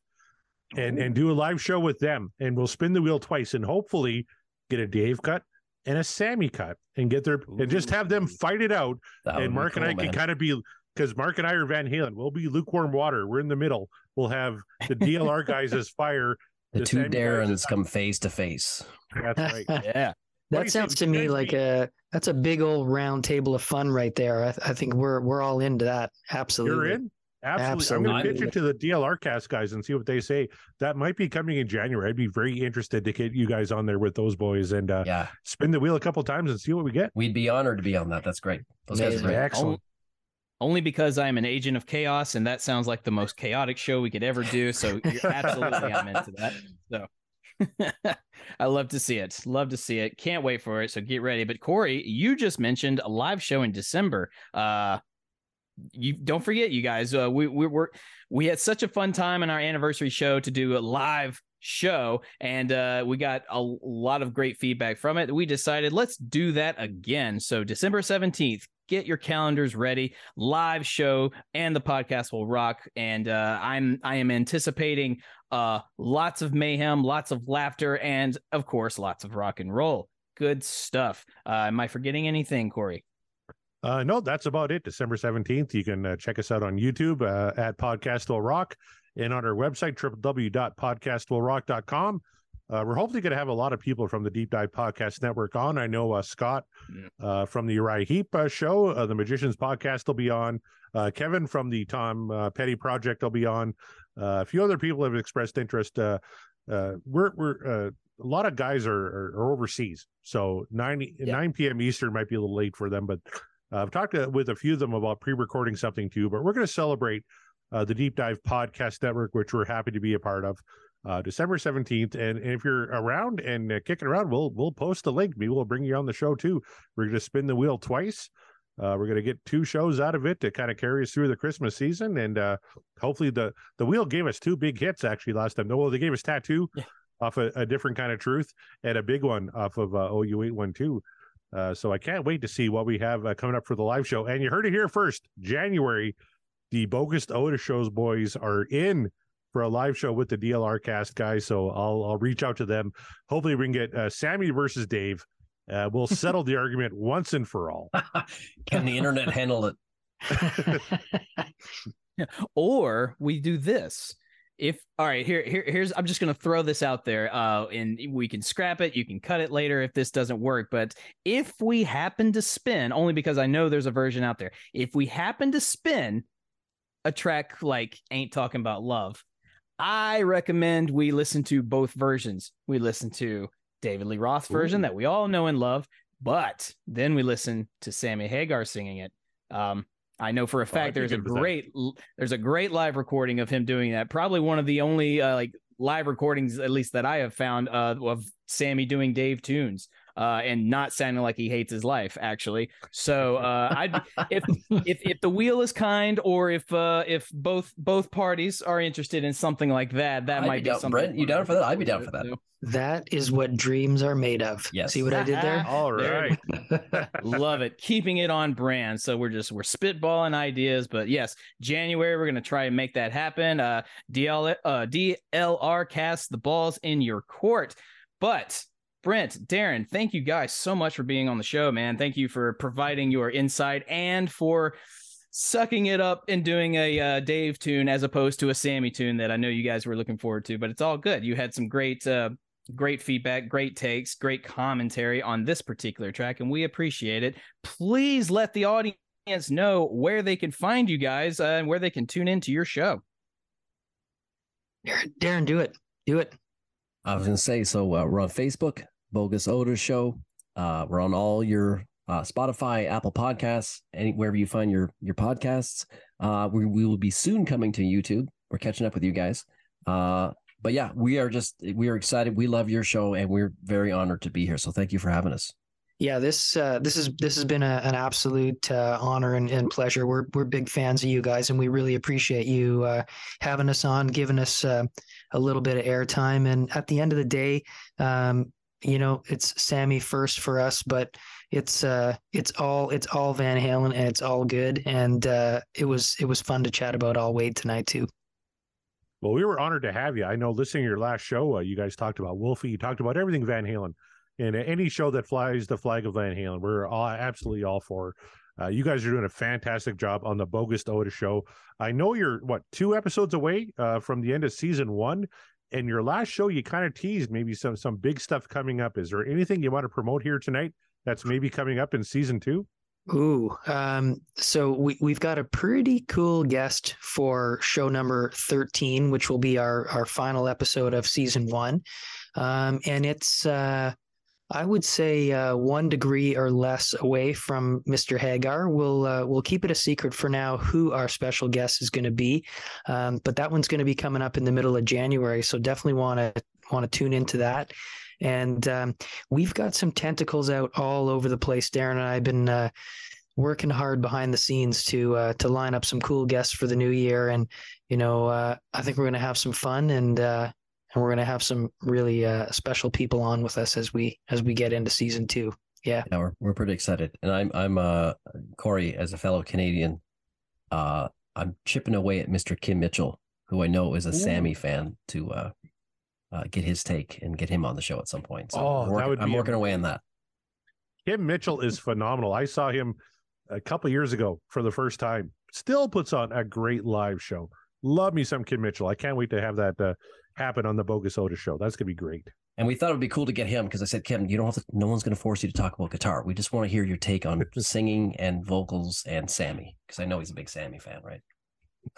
and and do a live show with them, and we'll spin the wheel twice, and hopefully get a Dave cut and a Sammy cut, and get their and just have them fight it out, That and Mark and cool, I can kind of be. Because Mark and I are Van Halen, we'll be lukewarm water. We're in the middle. We'll have the DLR guys as fire. The the two Sammy guys Darins come face to face. That's right. Yeah. That sounds to me Guys like a that's a big old round table of fun right there. I, th- I think we're we're all into that. Absolutely. You're in? Absolutely. I'm going to pitch Absolutely. it to the DLR cast guys and see what they say. That might be coming in January. I'd be very interested to get you guys on there with those boys and uh, Yeah, spin the wheel a couple times and see what we get. we'd be honored to be on that. That's great. Those guys are great. Excellent. Only because I'm an agent of chaos, and that sounds like the most chaotic show we could ever do. So you're absolutely, I'm into that. So I love to see it. Love to see it. Can't wait for it. So get ready. But Corey, you just mentioned a live show in December. Uh, you don't forget, you guys. Uh, we we were we had such a fun time in our anniversary show to do a live show, and uh, we got a lot of great feedback from it. We decided let's do that again. So December seventeenth, get your calendars ready. Live show and the podcast will rock. And uh, I'm I am anticipating uh, lots of mayhem, lots of laughter, and of course, lots of rock and roll. Good stuff. Uh, am I forgetting anything, Corey? Uh, no, that's about it. December 17th. You can uh, check us out on YouTube uh, at Podcast Will Rock and on our website, www.podcastwillrock.com. Uh, we're hopefully going to have a lot of people from the Deep Dive Podcast Network on. I know uh, Scott uh, from the Uriah Heep uh, show, uh, the Magicians Podcast will be on. Uh, Kevin from the Tom uh, Petty Project will be on. Uh, a few other people have expressed interest. Uh, uh, we're we're uh, a lot of guys are, are, are overseas, so 9, Yeah. 9 p.m. Eastern might be a little late for them, but uh, I've talked to, with a few of them about pre-recording something too. But we're going to celebrate uh, the Deep Dive Podcast Network, which we're happy to be a part of. Uh, December seventeenth, and, and if you're around and uh, kicking around, we'll we'll post a link. Maybe we'll bring you on the show too. We're going to spin the wheel twice. Uh, we're going to get two shows out of it to kind of carry us through the Christmas season, and uh, hopefully the the wheel gave us two big hits actually last time. Well, they gave us tattoo Yeah. off a, a different kind of truth and a big one off of uh, OU eight one two. Uh, so I can't wait to see what we have uh, coming up for the live show. And you heard it here first, January. The Bogus Otis shows boys are in for a live show with the DLR cast guys. So I'll I'll reach out to them. Hopefully we can get uh, Sammy versus Dave. Uh, we'll settle the argument once and for all. Can the internet handle it? or we do this if all right here, here here's i'm just going to throw this out there uh and we can scrap it you can cut it later if this doesn't work but if we happen to spin only because i know there's a version out there if we happen to spin a track like ain't talking about love i recommend we listen to both versions we listen to david lee roth's version Ooh. that we all know and love but then we listen to sammy hagar singing it um I know for a Oh, fact be there's a great there's a great live recording of him doing that. Probably one of the only uh, like live recordings, at least that I have found, uh, of Sammy doing Dave tunes uh, and not sounding like he hates his life. Actually, so uh, I'd if if if the wheel is kind, or if uh, if both both parties are interested in something like that, that I'd might be be down- something. Brent, you down for that? I'd be down for that. that is what dreams are made of. Yes. See what I did there? All There right. Love it. Keeping it on brand. So we're just we're spitballing ideas, but yes, January we're gonna try and make that happen. Uh DL uh DLR cast the balls in your court. But Brent, Darin, thank you guys so much for being on the show, man. Thank you for providing your insight and for sucking it up and doing a uh, Dave tune as opposed to a Sammy tune that I know you guys were looking forward to. But it's all good. You had some great uh, great feedback, great takes, great commentary on this particular track, and we appreciate it. Please let the audience know where they can find you guys uh, and where they can tune into your show. Darin, Darin, do it. Do it. I was going to say, so uh, we're on Facebook, Bogus Otis Show. Uh, we're on all your uh, Spotify, Apple Podcasts, anywhere you find your your podcasts. Uh, we, we will be soon coming to YouTube. We're catching up with you guys. Uh, but yeah, we are just we are excited. We love your show, and we're very honored to be here. So thank you for having us. Yeah, this uh, this is this has been a, an absolute uh, honor and, and pleasure. We're we're big fans of you guys, and we really appreciate you uh, having us on, giving us uh, a little bit of airtime. And at the end of the day, um, you know, it's Sammy first for us, but it's uh, it's all it's all Van Halen, and it's all good. And uh, it was it was fun to chat about I'll Wait tonight too. Well, we were honored to have you. I know listening to your last show, uh, you guys talked about Wolfie. You talked about everything Van Halen, and any show that flies the flag of Van Halen, we're all absolutely all for. Uh, you guys are doing a fantastic job on the Bogus Otis show. I know you're what two episodes away uh, from the end of season one, and your last show you kind of teased maybe some some big stuff coming up. Is there anything you want to promote here tonight that's maybe coming up in season two? Ooh, um, so we we've got a pretty cool guest for show number thirteen, which will be our our final episode of season one, um, and it's uh, I would say uh, one degree or less away from Mr. Hagar. We'll uh, we'll keep it a secret for now who our special guest is going to be, um, but that one's going to be coming up in the middle of January, so definitely want to want to tune into that. And um, we've got some tentacles out all over the place. Darren and I have been uh, working hard behind the scenes to uh, to line up some cool guests for the new year, and you know, uh, I think we're gonna have some fun and uh, and we're gonna have some really uh, special people on with us as we as we get into season two. Yeah. Yeah, we're, we're pretty excited. And I'm I'm uh Corey as a fellow Canadian, uh I'm chipping away at Mr. Kim Mitchell, who I know is a Sammy fan, to uh, uh get his take and get him on the show at some point. So Oh, I'm that working, would I'm be working away on that. Kim Mitchell is phenomenal. I saw him a couple years ago for the first time. Still puts on a great live show. Love me some Kim Mitchell. I can't wait to have that uh, happen on the Bogus Otis show. That's gonna be great. And we thought it would be cool to get him because I said, Kevin, you don't have to. No one's going to force you to talk about guitar. We just want to hear your take on singing and vocals and Sammy because I know he's a big Sammy fan, right?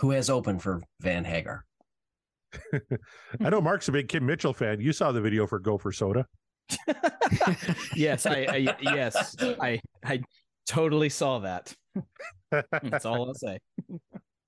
Who has opened for Van Hagar? I know Mark's a big Kim Mitchell fan. You saw the video for Go for Soda. yes, I, I yes, I I totally saw that. That's all I'll say.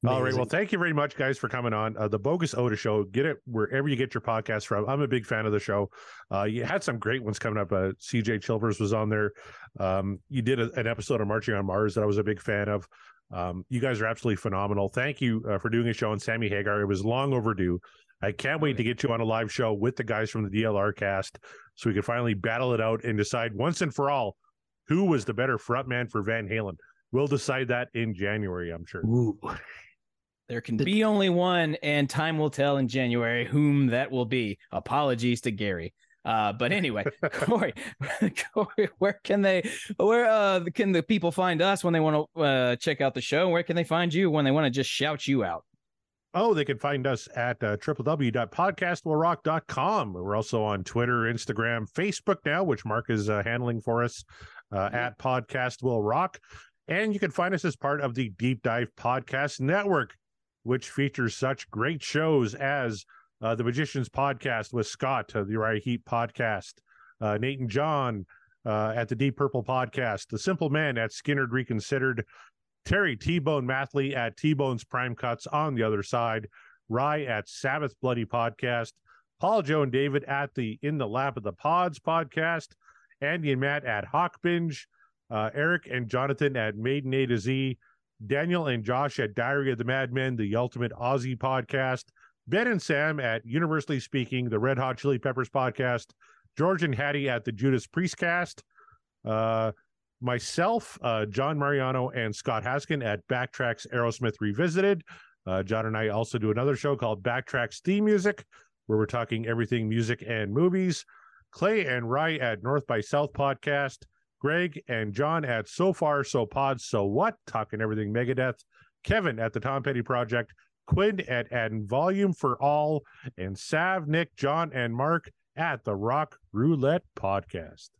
All right. Well, thank you very much, guys, for coming on uh, the Bogus Otis Show. Get it wherever you get your podcast from. I'm a big fan of the show. Uh, you had some great ones coming up. Uh, CJ Chilvers was on there. Um, you did a, an episode of Marching on Mars that I was a big fan of. Um, you guys are absolutely phenomenal. Thank you uh, for doing a show on Sammy Hagar. It was long overdue. I can't wait to get you on a live show with the guys from the DLR cast so we can finally battle it out and decide once and for all who was the better frontman for Van Halen. We'll decide that in January, I'm sure. Ooh. There can The- be only one, and time will tell in January whom that will be. Apologies to Gary. Uh, but anyway, Corey, Corey, where can they, where uh, can the people find us when they want to uh, check out the show? Where can they find you when they want to just shout you out? Oh, they can find us at uh, www.podcastwillrock.com. We're also on Twitter, Instagram, Facebook now, which Mark is uh, handling for us uh, at Podcast Will Rock. And you can find us as part of the Deep Dive Podcast Network, which features such great shows as uh, The Magician's Podcast with Scott, uh, the Uriah Heep Podcast, uh, Nate and John uh, at the Deep Purple Podcast, The Simple Man at Skynyrd Reconsidered, Terry T Bone Mathley at T Bone's Prime Cuts on the other side, Rye at Sabbath Bloody Podcast, Paul, Joe, and David at the In the Lap of the Pods podcast, Andy and Matt at Hawk Binge, uh, Eric and Jonathan at Maiden A to Z, Daniel and Josh at Diary of the Madmen, the Ultimate Ozzy podcast, Ben and Sam at Universally Speaking, the Red Hot Chili Peppers podcast, George and Hattie at the Judas Priest cast, uh, myself, uh, John Mariano, and Scott Haskin at Backtracks Aerosmith Revisited. Uh, John and I also do another show called Backtracks Theme Music, where we're talking everything music and movies. Clay and Rye at North by South podcast. Greg and John at So Far So Pod So What, talking everything Megadeth. Kevin at the Tom Petty Project. Quinn at Adding Volume for All. And Sav, Nick, John, and Mark at the Rock Roulette Podcast.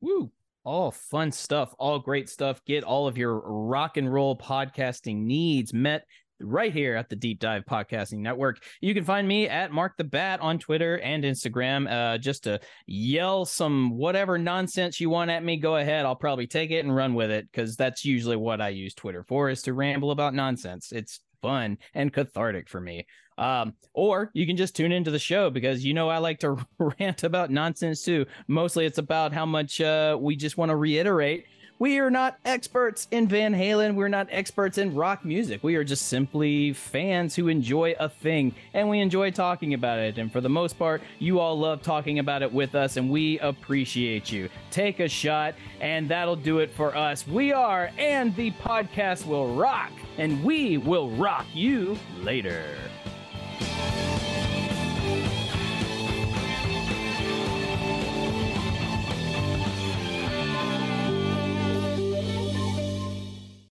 Woo! All fun stuff, all great stuff. Get all of your rock and roll podcasting needs met right here at the Deep Dive Podcasting Network. You can find me at Mark the Bat on Twitter and Instagram. Uh, just to yell some whatever nonsense you want at me, go ahead. I'll probably take it and run with it because that's usually what I use Twitter for is to ramble about nonsense. It's fun and cathartic for me. Um, or you can just tune into the show because you know I like to rant about nonsense too. Mostly it's about how much uh, we just want to reiterate. We are not experts in Van Halen. We're not experts in rock music. We are just simply fans who enjoy a thing and we enjoy talking about it. And for the most part, you all love talking about it with us and we appreciate you. Take a shot and that'll do it for us. We are, and the podcast will rock, and we will rock you later.